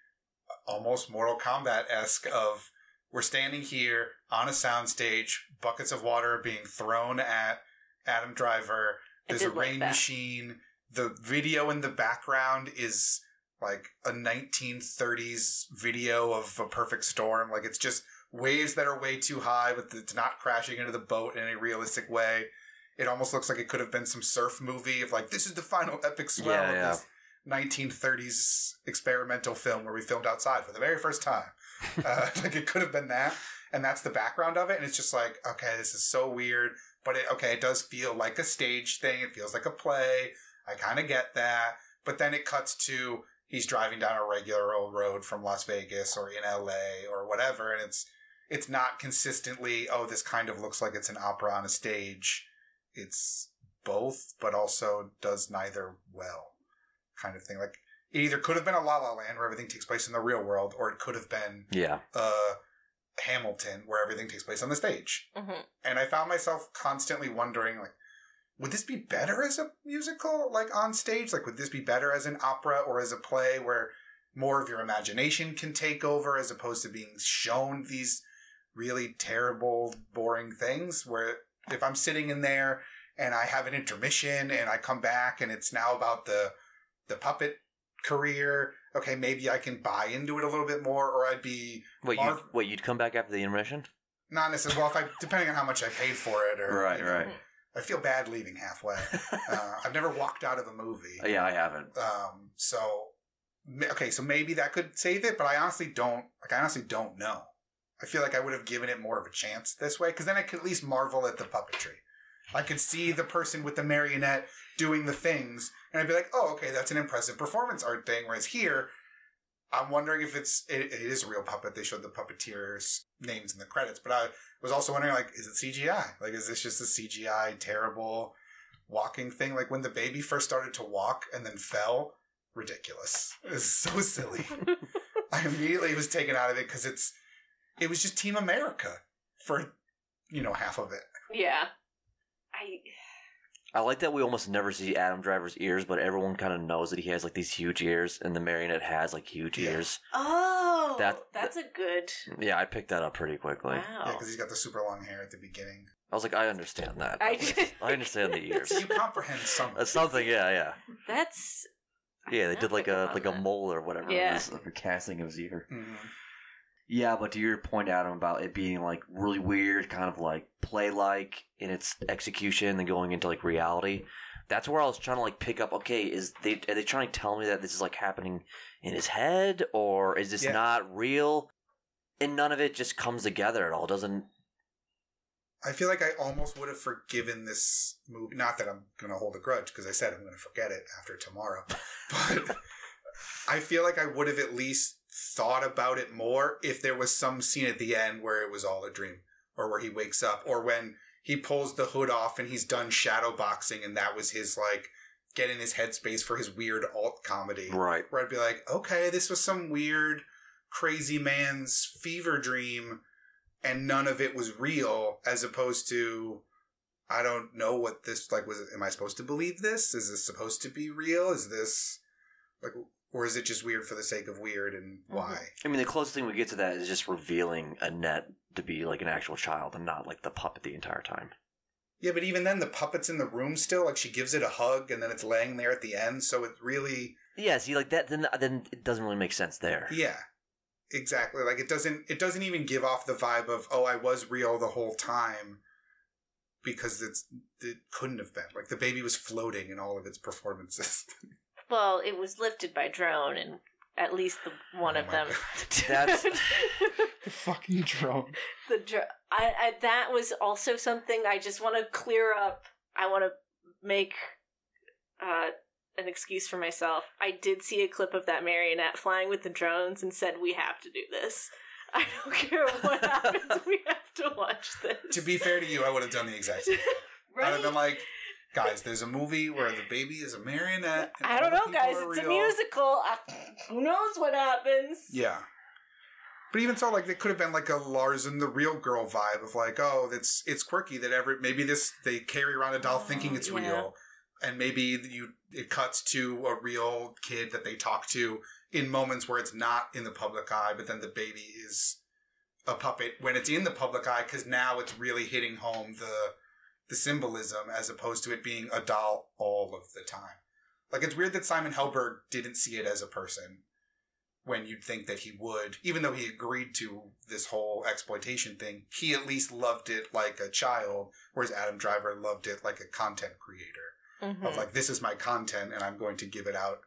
almost Mortal Kombat esque. Of we're standing here on a soundstage, buckets of water are being thrown at Adam Driver. There's a rain that. machine. The video in the background is like a 1930s video of a perfect storm. Like it's just waves that are way too high, but it's not crashing into the boat in a realistic way. It almost looks like it could have been some surf movie of like this is the final epic swell Yeah, of yeah. this 1930s experimental film where we filmed outside for the very first time. Uh, like it could have been that, and that's the background of it, and it's just like okay, this is so weird. but it, okay, it does feel like a stage thing. It feels like a play. I kind of get that. But then it cuts to he's driving down a regular old road from Las Vegas or in LA or whatever, and it's it's not consistently. Oh, this kind of looks like it's an opera on a stage. It's both, but also does neither well, kind of thing. Like it either could have been a La La Land where everything takes place in the real world, or it could have been Yeah. uh, Hamilton where everything takes place on the stage. hmm And I found myself constantly wondering, like, would this be better as a musical, like on stage? Like, would this be better as an opera or as a play where more of your imagination can take over as opposed to being shown these really terrible, boring things? Where if I'm sitting in there and I have an intermission and I come back and it's now about the the puppet career, okay, maybe I can buy into it a little bit more, or I'd be Wait, you wait, you'd come back after the intermission? not necessarily well if I depending on how much I paid for it, or Right, you know, right. I feel bad leaving halfway. Uh, I've never walked out of a movie. yeah, I haven't. Um, so okay, so maybe that could save it, but I honestly don't. Like, I honestly don't know. I feel like I would have given it more of a chance this way because then I could at least marvel at the puppetry. I could see the person with the marionette doing the things, and I'd be like, "Oh, okay, that's an impressive performance art thing." Whereas here, I'm wondering if it's it, it is a real puppet. They showed the puppeteers' names in the credits, but I was also wondering, like, is it CGI? Like, is this just a CGI terrible walking thing? Like when the baby first started to walk and then fell, ridiculous. It was so silly. I immediately was taken out of it because it's it was just Team America for you know half of it. Yeah. I I like that we almost never see Adam Driver's ears, but everyone kind of knows that he has like these huge ears, and the marionette has like huge Yeah. ears. oh That- that's a good Yeah, I picked that up pretty quickly. wow. Yeah, because he's got the super long hair at the beginning. I was like, I understand that. I did. I understand the ears. You comprehend some. That's something, yeah, yeah, That's yeah. They did like a up on like a mole or whatever. Yeah. it was, like a casting of his ear. Mhm. Yeah, but to your point, Adam, about it being like really weird, kind of like play like in its execution and going into like reality. That's where I was trying to like pick up. Okay, is they are they trying to tell me that this is like happening in his head, or is this Yeah. not real? And none of it just comes together at all. Doesn't I feel like I almost would have forgiven this movie. Not that I'm going to hold a grudge because I said I'm going to forget it after tomorrow, but I feel like I would have at least thought about it more if there was some scene at the end where it was all a dream or where he wakes up or when he pulls the hood off and he's done shadow boxing and that was his like getting in his headspace for his weird alt comedy right. where I'd be like, okay, this was some weird, crazy man's fever dream, and none of it was real, as opposed to, I don't know what this like was. Am I supposed to believe this? Is this supposed to be real? Is this like, or is it just weird for the sake of weird, and mm-hmm. why? I mean, the closest thing we get to that is just revealing Annette to be like an actual child and not like the puppet the entire time. Yeah, but even then, the puppet's in the room still. Like she gives it a hug, and then it's laying there at the end. So it really, Yeah, see, like that, then then it doesn't really make sense there. Yeah. Exactly. Like it doesn't it doesn't even give off the vibe of oh I was real the whole time because it's it couldn't have been. Like the baby was floating in all of its performances. well, it was lifted by drone and at least the one Oh of them. That's the fucking drone. the dr- I, I that was also something I just want to clear up. I want to make uh, an excuse for myself. I did see a clip of that marionette flying with the drones and said we have to do this. I don't care what happens. We have to watch this. To be fair to you, I would have done the exact same. I'd have been like, guys, there's a movie where the baby is a marionette. I don't know, guys. It's a musical. I, who knows what happens? Yeah. But even so, like it could have been like a Lars and the Real Girl vibe of like, oh, it's it's quirky that every maybe this they carry around a doll Oh, thinking it's yeah. real, and maybe you it cuts to a real kid that they talk to in moments where it's not in the public eye, but then the baby is a puppet when it's in the public eye because now it's really hitting home the the symbolism as opposed to it being a doll all of the time. Like it's weird that Simon Helberg didn't see it as a person when you'd think that he would, even though he agreed to this whole exploitation thing, he at least loved it like a child, whereas Adam Driver loved it like a content creator. Mhm. Of like, this is my content and I'm going to give it out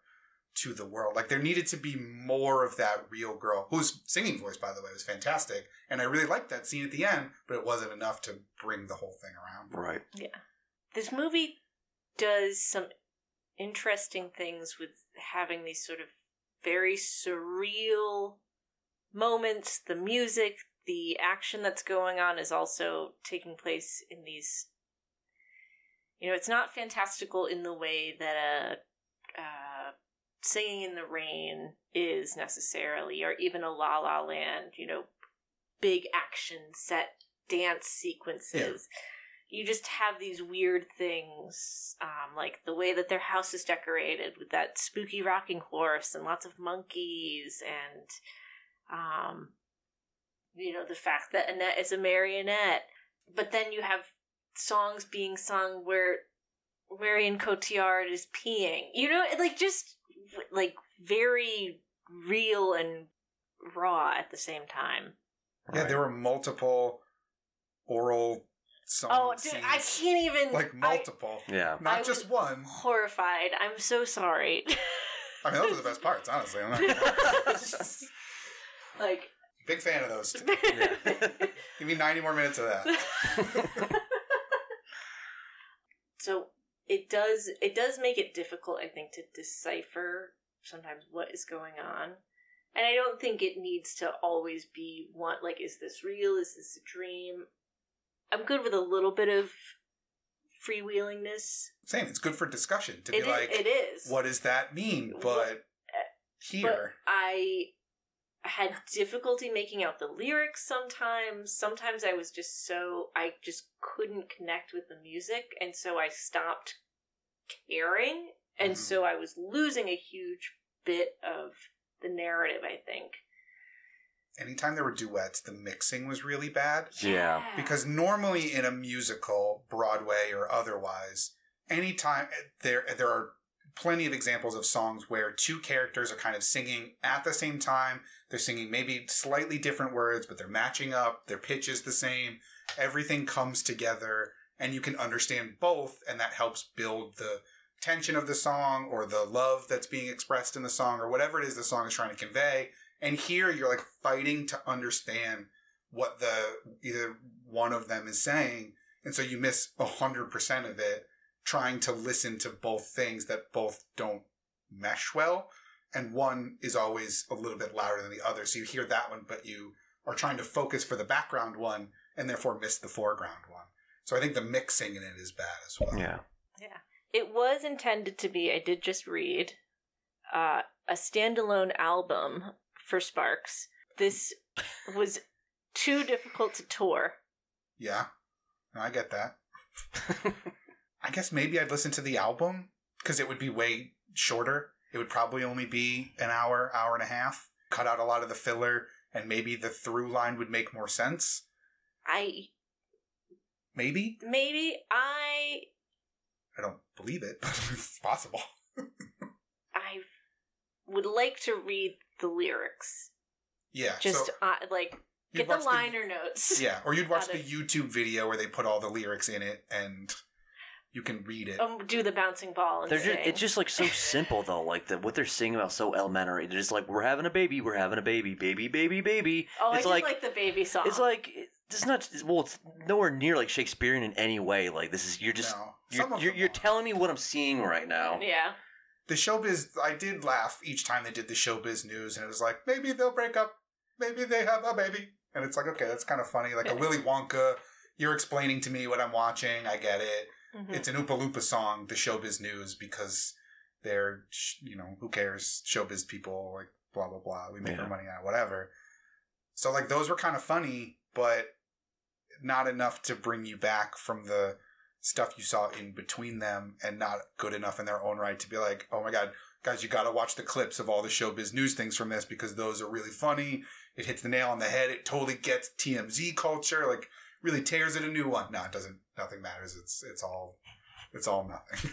to the world. Like there needed to be more of that real girl whose singing voice, by the way, was fantastic, and I really liked that scene at the end, but it wasn't enough to bring the whole thing around. Right. Yeah. This movie does some interesting things with having these sort of very surreal moments. The music, the action that's going on is also taking place in these. You know, it's not fantastical in the way that a uh, singing in the rain is necessarily, or even a La La Land. You know, big action set dance sequences you just have these weird things, um, like the way that their house is decorated with that spooky rocking horse and lots of monkeys, and um, you know the fact that Annette is a marionette. But then you have songs being sung where Marion Cotillard is peeing. You know, like just like very real and raw at the same time. Yeah, there were multiple oral song Oh, dude, I can't even like I- multiple, Yeah. not I just was- one. horrified. I'm so sorry. I mean, those are the best parts, honestly. I'm not like big fan of those. Two. Give me 90 more minutes of that. so it does it does make it difficult i think to decipher sometimes what is going on and i don't think it needs to always be one like is this real is this a dream i'm good with a little bit of freewheelingness Same. It's good for discussion to It be is- like, it is what does that mean? But eh, but here, i had difficulty making out the lyrics sometimes sometimes i was just so i just couldn't connect with the music and so i stopped caring and Mhm. so i was losing a huge bit of the narrative i think anytime there were duets, the mixing was really bad. Yeah. Because normally in a musical, Broadway or otherwise, anytime there there are plenty of examples of songs where two characters are kind of singing at the same time. They're singing maybe slightly different words, but they're matching up. Their pitch is the same. Everything comes together and you can understand both and that helps build the tension of the song or the love that's being expressed in the song or whatever it is the song is trying to convey. And here you're like fighting to understand what the either one of them is saying. And so you miss a hundred percent of it trying to listen to both things that both don't mesh well. And one is always a little bit louder than the other. So you hear that one, but you are trying to focus for the background one and therefore miss the foreground one. So I think the mixing in it is bad as well. Yeah. Yeah. It was intended to be i did just read uh, a standalone album for sparks this was too difficult to tour Yeah. No, I get that. I guess maybe I'd listen to the album because it would be way shorter. It would probably only be an hour, hour and a half. Cut out a lot of the filler, and maybe the through line would make more sense. i Maybe maybe i I don't believe it, but it's possible. I would like to read the lyrics. Yeah, Just so uh, like get the liner notes. yeah, or you'd watch the of- YouTube video where they put all the lyrics in it, and you can read it. Um, do the bouncing ball and They're just, sing. it's just like so simple though. Like the, what they're singing about so elementary. They're just like we're having a baby, we're having a baby, baby, baby, baby. oh, I it's just like, like, the baby song. it's like it's not well. It's nowhere near like Shakespearean in any way. Like this is you're just no, you're, of you're, them you're are. telling me what I'm seeing right now. yeah. the showbiz i did laugh each time they did the showbiz news and it was like maybe they'll break up maybe they have a baby and it's like okay that's kind of funny like a willy wonka you're explaining to me what i'm watching i get it Mhm. it's an oompa loompa song the showbiz news because they're you know who cares showbiz people like blah blah blah we make Yeah. our money out whatever so like those were kind of funny but not enough to bring you back from the stuff you saw in between them and not good enough in their own right to be like, oh my god, guys, you got to watch the clips of all the showbiz news things from this because those are really funny. It hits the nail on the head. It totally gets TMZ culture. Like really tears it a new one. No, it doesn't. Nothing matters. It's it's all it's all nothing.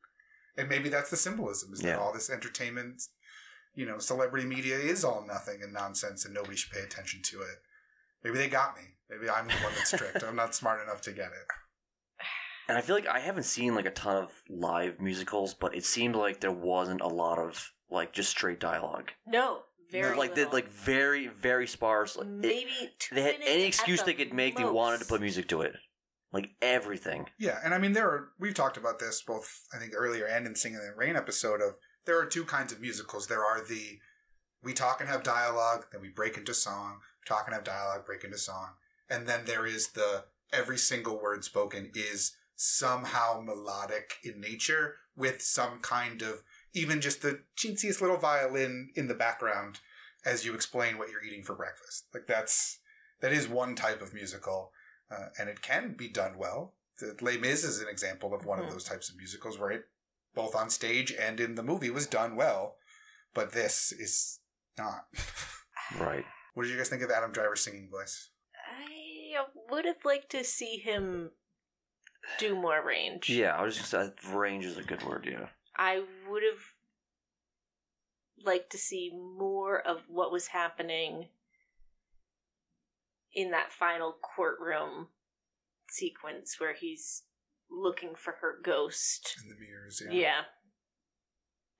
and maybe that's the symbolism is Yeah. that all this entertainment, you know, celebrity media is all nothing and nonsense, and nobody should pay attention to it. Maybe they got me. Maybe I'm the one that's tricked. I'm not smart enough to get it. And I feel like I haven't seen like a ton of live musicals, but it seemed like there wasn't a lot of like just straight dialogue. No, very like they little. like very very sparse. Like, it- maybe two they had any at excuse the they could make. They wanted to put music to it, like everything. Yeah, and I mean there are we've talked about this both I think earlier and in Singing in the Rain episode of there are two kinds of musicals. There are the we talk and have dialogue, then we break into song, talk and have dialogue, break into song. And then there is the every single word spoken is somehow melodic in nature with some kind of even just the chintziest little violin in the background as you explain what you're eating for breakfast. Like that's that is one type of musical, uh, and it can be done well. The Les Mis is an example of one Mhm. of those types of musicals where it, both on stage and in the movie, was done well. But this is not. Right. what did you guys think of Adam Driver's singing voice? I would have liked to see him do more range. Yeah, I was just uh, range is a good word. Yeah. I would have liked to see more of what was happening in that final courtroom sequence where he's looking for her ghost. In the mirrors, Yeah. yeah.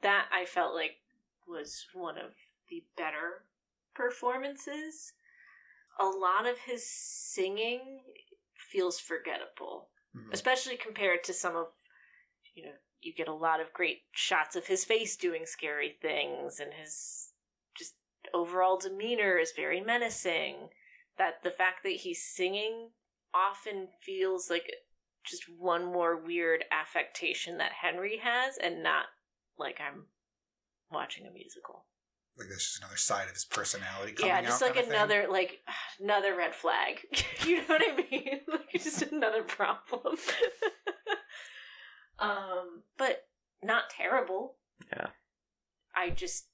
That I felt like was one of the better performances. A lot of his singing feels forgettable Mhm. especially compared to some of you know you get a lot of great shots of his face doing scary things and his just overall demeanor is very menacing that the fact that he's singing often feels like just one more weird affectation that henry has and not like i'm watching a musical Like that's just another side of his personality coming yeah out. just like of thing. another like another red flag you know what i mean like just another problem um but not terrible Yeah. i just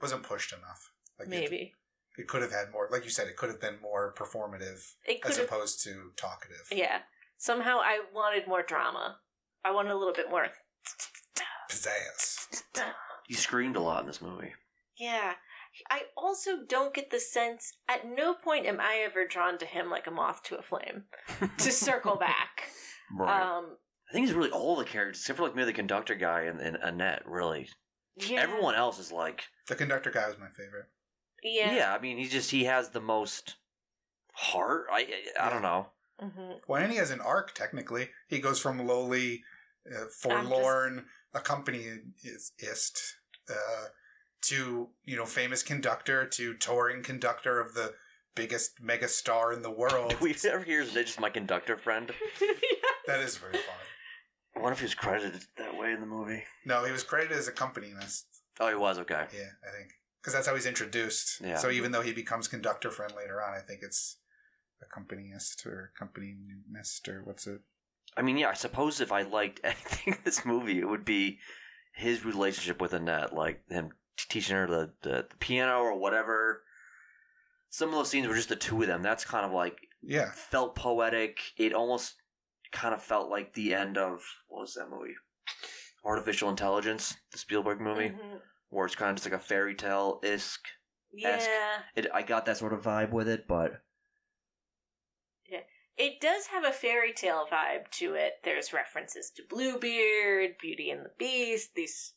wasn't pushed enough. Like maybe it, could have had more. Like you said, it could have been more performative as have opposed to talkative. yeah somehow i wanted more drama i wanted a little bit more Pizzazz. He screamed a lot in this movie. yeah i also don't get the sense at no point am i ever drawn to him like a moth to a flame to circle back Right. um I think it's really all the characters, except for like maybe the conductor guy and, and Annette. Really, yeah everyone else is like, The conductor guy was my favorite. yeah, yeah. I mean, he just he has the most heart. I I, I don't know. hmm Well, and he has an arc. Technically, he goes from lowly, uh, forlorn accompanist uh, to you know famous conductor to touring conductor of the biggest mega star in the world. Do we ever hear is just my conductor friend? that is very funny. I wonder if he was credited that way in the movie. No, he was credited as accompanist. Oh, he was okay. Yeah, I think because that's how he's introduced. Yeah. So even though he becomes conductor friend later on, I think it's accompanist or accompanist or what's it? I mean, yeah. I suppose if I liked anything in this movie, it would be his relationship with Annette, like him teaching her the, the, the piano or whatever. Some of those scenes were just the two of them. That's kind of like Yeah, felt poetic. It almost kind of felt like the end of what was that movie? Artificial Intelligence, the Spielberg movie, Mhm. where it's kind of just like a fairy tale isk. Yeah, It, I got that sort of vibe with it, but yeah, it does have a fairy tale vibe to it. There's references to Bluebeard, Beauty and the Beast, these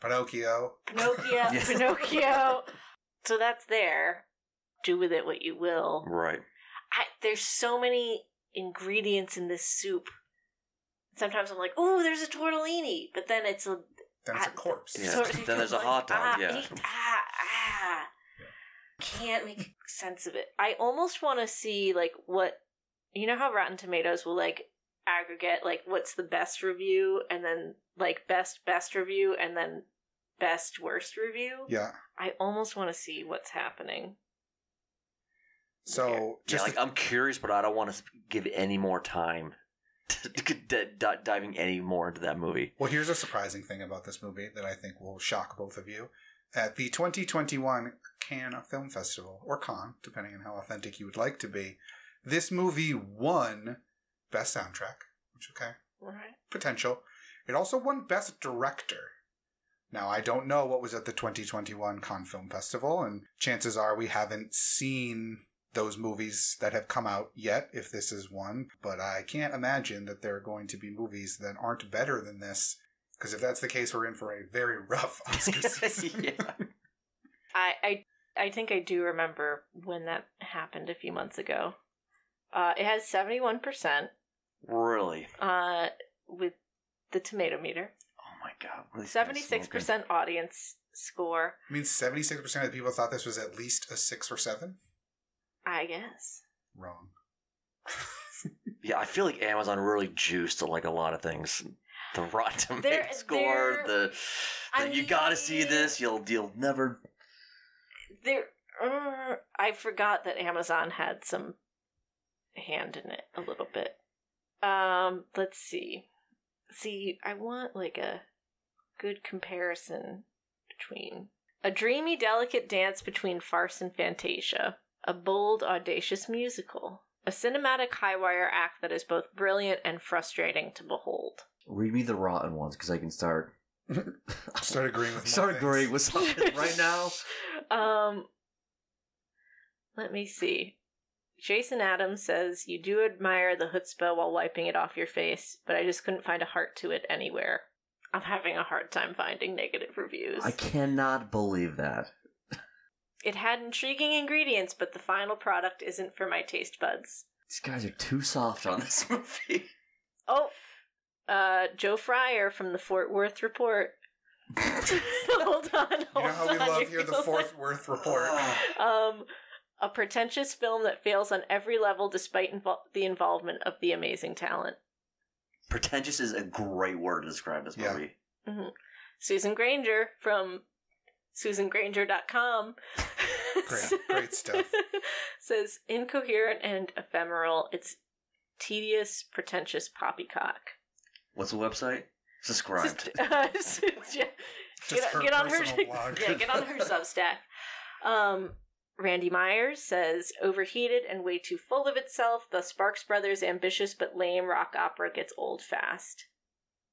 Pinocchio. Pinocchio, Yes. Pinocchio. So that's there. Do with it what you will. right. I, there's so many ingredients in this soup. Sometimes I'm like, oh, there's a tortellini, but then it's a Then it's a I- corpse. Yeah. sort- then there's a hot dog, ah, yeah. eat- ah, ah. Can't make sense of it. I almost want to see like what you know how Rotten Tomatoes will like aggregate like what's the best review and then like best best review and then best worst review. Yeah. I almost want to see what's happening. So Yeah, just like I'm curious, but I don't want to give any more time to, to d- d- diving any more into that movie. Well, here's a surprising thing about this movie that I think will shock both of you. At the 2021 Cannes Film Festival, or Cannes, depending on how authentic you would like to be, this movie won Best Soundtrack, which, okay, Right. potential. It also won Best Director. Now, I don't know what was at the 2021 Cannes Film Festival, and chances are we haven't seen those movies that have come out yet, if this is one, but I can't imagine that there are going to be movies that aren't better than this Because if that's the case, we're in for a very rough Oscar season. yeah. I, I I think I do remember when that happened a few months ago. Uh, it has seventy one percent Really? uh with the tomato meter. Oh my god. what are these guys Seventy six smoking? percent audience score. I mean, 76% of the people thought this was at least a 6 or 7. I guess. Wrong. Yeah, I feel like Amazon really juiced like a lot of things. The Rotten Tomato They're- score, they're- the, the I you gotta see mean- this. You'll you'll never. There, uh, I forgot that Amazon had some hand in it a little bit. Um, let's see. See, I want like a good comparison between a dreamy, delicate dance between farce and fantasia, a bold, audacious musical, a cinematic high wire act that is both brilliant and frustrating to behold. Read me the rotten ones because I can start. Start agreeing with more Start agreeing with something right now. Um, let me see. Jason Adams says you do admire the chutzpah while wiping it off your face, but I just couldn't find a heart to it anywhere. I'm having a hard time finding negative reviews. I cannot believe that. It had intriguing ingredients, but the final product isn't for my taste buds. These guys are too soft on this movie. Oh, uh, Joe Fryer from the Fort Worth Report. hold on, You know how we on, love you're here the gonna- Worth report. um, a pretentious film that fails on every level despite invol- the involvement of the amazing talent. Pretentious is a great word to describe this Yeah. movie. Susan Granger from SusanGranger.com Great- great stuff. says incoherent and ephemeral. It's tedious, pretentious poppycock. What's the website? Subscribe. Just, uh, yeah, get, get on her personal yeah, get on her Substack. Um, Randy Myers says overheated and way too full of itself. The Sparks Brothers' ambitious but lame rock opera gets old fast.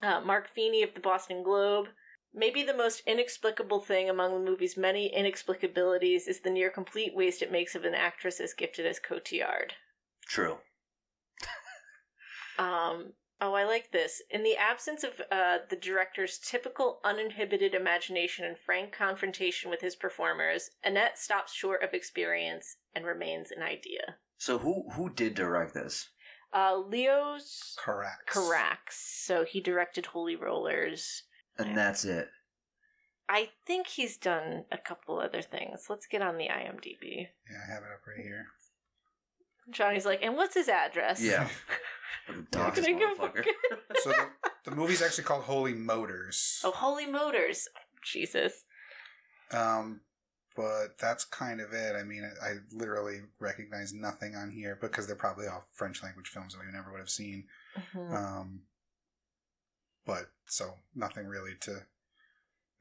Uh, Mark Feeney of the Boston Globe. Maybe the most inexplicable thing among the movie's many inexplicabilities is the near complete waste it makes of an actress as gifted as Cotillard. True. Um, oh, I like this. In the absence of uh, the director's typical uninhibited imagination and frank confrontation with his performers, Annette stops short of experience and remains an idea. So who who did direct this? Uh, Leos Correct. Carax. So he directed Holy Rollers. And that's it. I think he's done a couple other things. Let's get on the IMDb. Yeah, I have it up right here. Johnny's like, and what's his address? Yeah. Dox this Gonna give a motherfucker. So the, the movie's actually called Holy Motors. Oh, Holy Motors. Jesus. Um, but that's kind of it. I mean, I, I literally recognize nothing on here because they're probably all French language films that we never would have seen. Mhm. Um, but so nothing really to,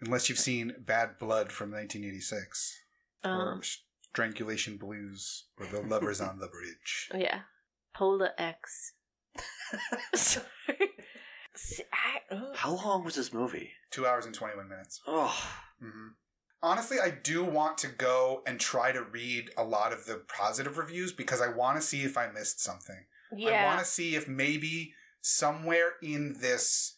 unless you've seen Bad Blood from 1986 or Um, Strangulation Blues or The Lovers on the Bridge. Oh Yeah. Pola X. Sorry. See, I, ugh. How long was this movie? Two hours and 21 minutes. Oh, hmm Honestly, I do want to go and try to read a lot of the positive reviews because I want to see if I missed something. Yeah. I want to see if maybe somewhere in this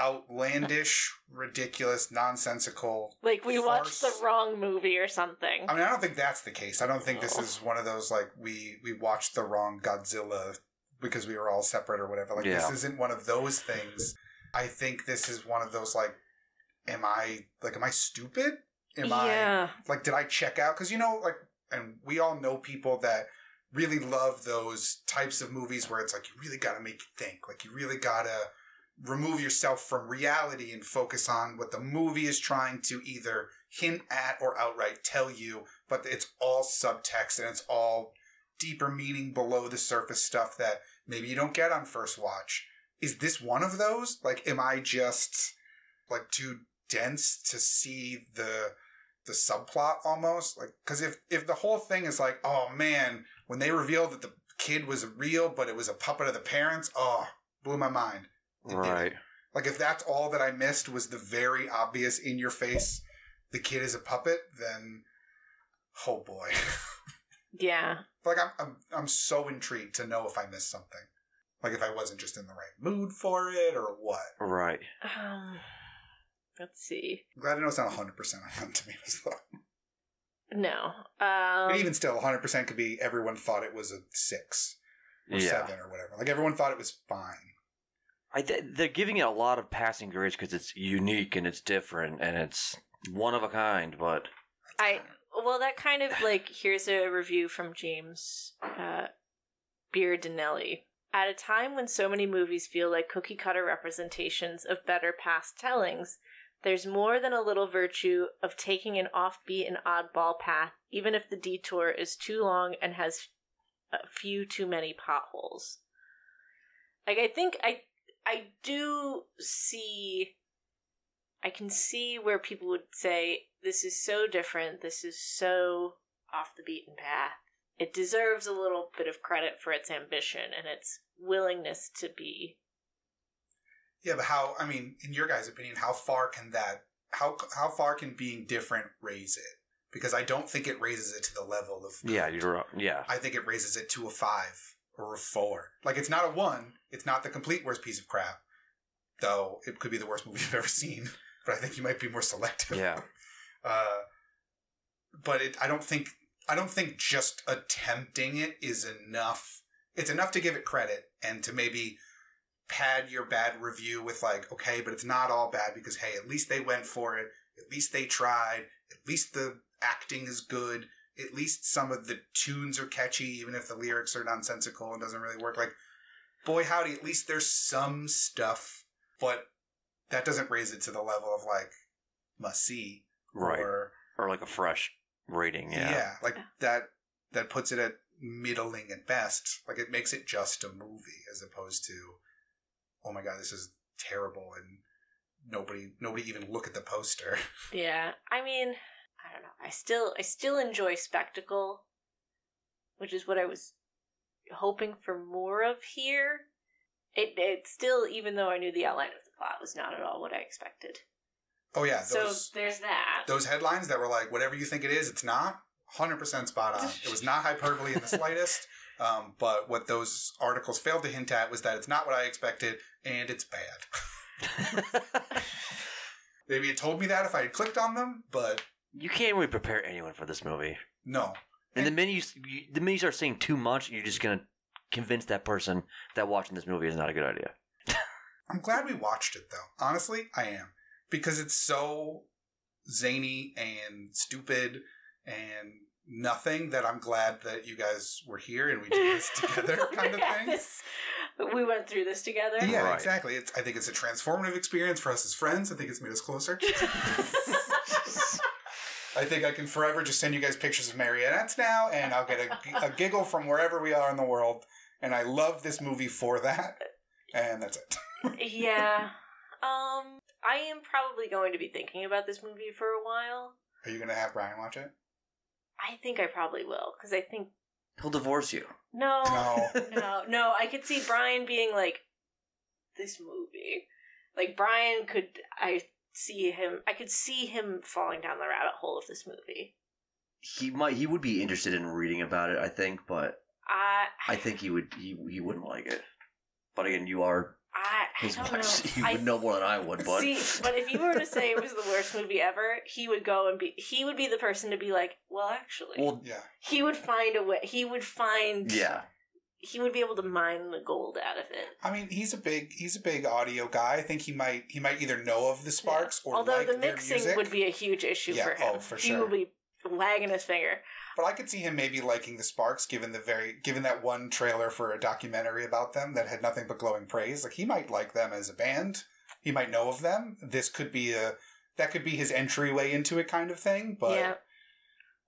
outlandish, ridiculous, nonsensical. like we watched the wrong movie or something. I mean, I don't think that's the case. I don't think this is one of those like we we watched the wrong Godzilla because we were all separate or whatever. Like this isn't one of those things. I think this is one of those like, am I like am I stupid? Am I like did i check out because you know like and we all know people that really love those types of movies where it's like you really gotta make you think like you really gotta remove yourself from reality and focus on what the movie is trying to either hint at or outright tell you but it's all subtext and it's all deeper meaning below the surface stuff that maybe you don't get on first watch. Is this one of those? Like am i just like too dense to see the the subplot almost? Like because if if the whole thing is like oh man when they revealed that the kid was real but it was a puppet of the parents oh blew my mind It did. right. like if that's all that i missed was the very obvious in your face the kid is a puppet then oh boy Yeah. like I'm, I'm i'm so intrigued to know if i missed something Like if I wasn't just in the right mood for it or what. Right. Um, let's see. I'm glad I know it's not 100% on Rotten Tomatoes though. No. Um, even still, 100% could be everyone thought it was a 6 or Yeah. 7 or whatever. Like everyone thought it was fine. I th- they're giving it a lot of passing grades because it's unique and it's different and it's one of a kind. But I well, that kind of like here's a review from James uh, Berardinelli. At a time when so many movies feel like cookie cutter representations of better past tellings, there's more than a little virtue of taking an offbeat and oddball path, even if the detour is too long and has a few too many potholes. Like I think I I do see I can see where people would say this is so different, this is so off the beaten path. It deserves a little bit of credit for its ambition and its willingness to be Yeah, but how, I mean, in your guys' opinion, how far can that, how, how far can being different raise it? Because I don't think it raises it to the level of. yeah, you're right. Yeah. I think it raises it to a five or a four. Like it's not a one. It's not the complete worst piece of crap. Though it could be the worst movie you've ever seen. But I think you might be more selective. Yeah. Uh, but it, I don't think I don't think just attempting it is enough. It's enough to give it credit and to maybe pad your bad review with like, okay, but it's not all bad because hey, at least they went for it. At least they tried. At least the acting is good. At least some of the tunes are catchy, even if the lyrics are nonsensical and doesn't really work. Like, boy, howdy, at least there's some stuff, but that doesn't raise it to the level of like must see Right. or Or like a fresh rating. yeah. Yeah. like that that puts it at middling at best like it makes it just a movie as opposed to oh my god this is terrible and nobody nobody even look at the poster Yeah, I mean, I don't know. I still I still enjoy spectacle, which is what I was hoping for more of here. It it still even though I knew the outline of the plot was not at all what I expected. oh yeah so there's that. those headlines that were like whatever you think it is it's not 100% spot on it was not hyperbole in the slightest um, but what those articles failed to hint at was that it's not what i expected and it's bad maybe it told me that if i had clicked on them but you can't really prepare anyone for this movie. no And the minute you, you the minute you start saying too much, you're just gonna convince that person that watching this movie is not a good idea. I'm glad we watched it though. Honestly, I am. Because it's so zany and stupid and nothing that I'm glad that you guys were here and we did this together kind of thing. this- we went through this together. Yeah, Right. exactly. It's I think it's a transformative experience for us as friends. I think it's made us closer. I think I can forever just send you guys pictures of marionettes now and I'll get a, a giggle from wherever we are in the world. And I love this movie for that. And that's it. yeah. Um, I am probably going to be thinking about this movie for a while. Are you going to have Brian watch it? I think I probably will because I think He'll divorce you. no, No. no, no. I could see Brian being like this movie. Like Brian could, I see him. I could see him falling down the rabbit hole of this movie. He might. He would be interested in reading about it. I think, but I, I think he would. He he wouldn't like it. But again, you are I, I his don't wife. know. You I- would know more than I would. But See, but if you were to say it was the worst movie ever, he would go and be. He would be the person to be like, well, actually, well, Yeah. he would find a way. He would find. yeah. He would be able to mine the gold out of it. I mean, he's a big he's a big audio guy. I think he might he might either know of the Sparks or Although like the mixing would be a huge issue Yeah, for him. oh, for sure. He would be wagging his finger. But I could see him maybe liking the Sparks, given the very given that one trailer for a documentary about them that had nothing but glowing praise. Like he might like them as a band. He might know of them. This could be a that could be his entryway into it, kind of thing. But yeah.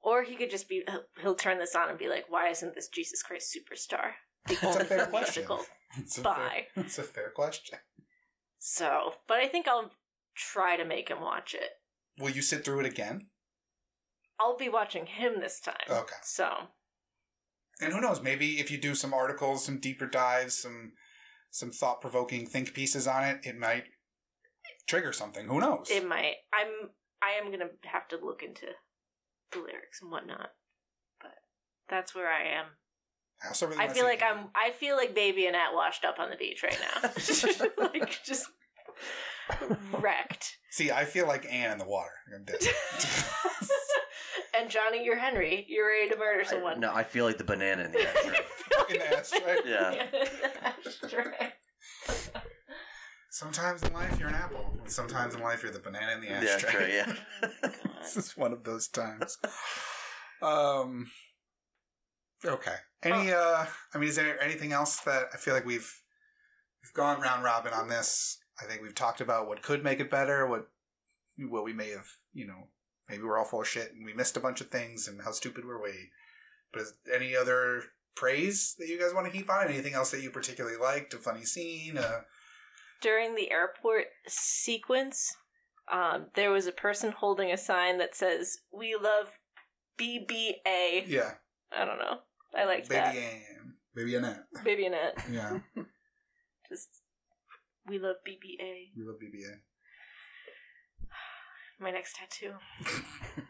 Or he could just be. he'll- He'll turn this on and be like, "Why isn't this Jesus Christ Superstar?" The it's a fair question. It's a Bye. fair, it's a fair question. So, but I think I'll try to make him watch it. Will you sit through it again? I'll be watching him this time. Okay. So And who knows? Maybe if you do some articles, some deeper dives, some some thought provoking think pieces on it, it might trigger something. Who knows? it might. I'm. I am gonna have to look into the lyrics and whatnot. But that's where I am. I also really I feel like I'm. I feel like baby and Annette washed up on the beach right now, like just wrecked. See, I feel like Ann in the water. I'm dead. and Johnny, you're Henry. You're ready to murder someone. No, I feel like the banana in the ashtray. in the ashtray. Yeah. Ashtray. Sometimes in life you're an apple. and Sometimes in life you're the banana in the the ashtray. ashtray, yeah. This is one of those times. Um. Okay. Any? Uh. I mean, is there anything else that I feel like we've we've gone round robin on this? I think we've talked about what could make it better. What what we may have. You know, maybe we're all full of shit and we missed a bunch of things and how stupid were we. But is any other praise that you guys want to heap on? Anything else that you particularly liked? A funny scene? Uh, During the airport sequence, um, there was a person holding a sign that says "We love BBA." yeah. I don't know. I Baby that. Ann. Baby Annette. Baby Annette. Yeah. Just we love BBA. we love BBA. My next tattoo.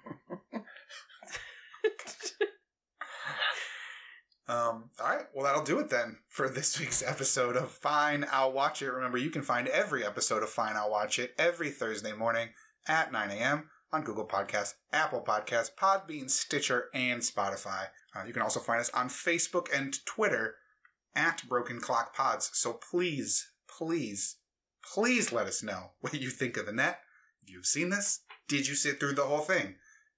Um, all right, well, that'll do it then for this week's episode of Fine, I'll Watch It. Remember, you can find every episode of Fine, I'll Watch It every Thursday morning at 9 a.m. on Google Podcasts, Apple Podcasts, Podbean, Stitcher, and Spotify. Uh, you can also find us on Facebook and Twitter at Broken Clock Pods. So please, please, please let us know what you think of the net. If you've seen this, did you sit through the whole thing?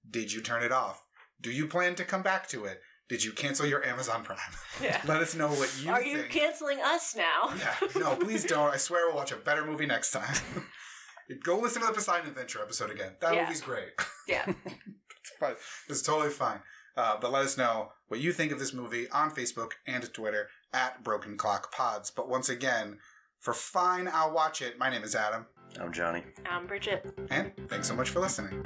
Did you turn it off? Do you plan to come back to it? Did you cancel your Amazon Prime? Yeah. Let us know what you Are think. you canceling us now? yeah, no, please don't. I swear we'll watch a better movie next time. Go listen to the Poseidon Adventure episode again. That Yeah. movie's great. Yeah. it's fine. It's totally fine. Uh, but let us know what you think of this movie on Facebook and Twitter at Broken Clock Pods. But once again, for fine, I'll watch it. My name is Adam, I'm Johnny. I'm Bridget. and thanks so much for listening.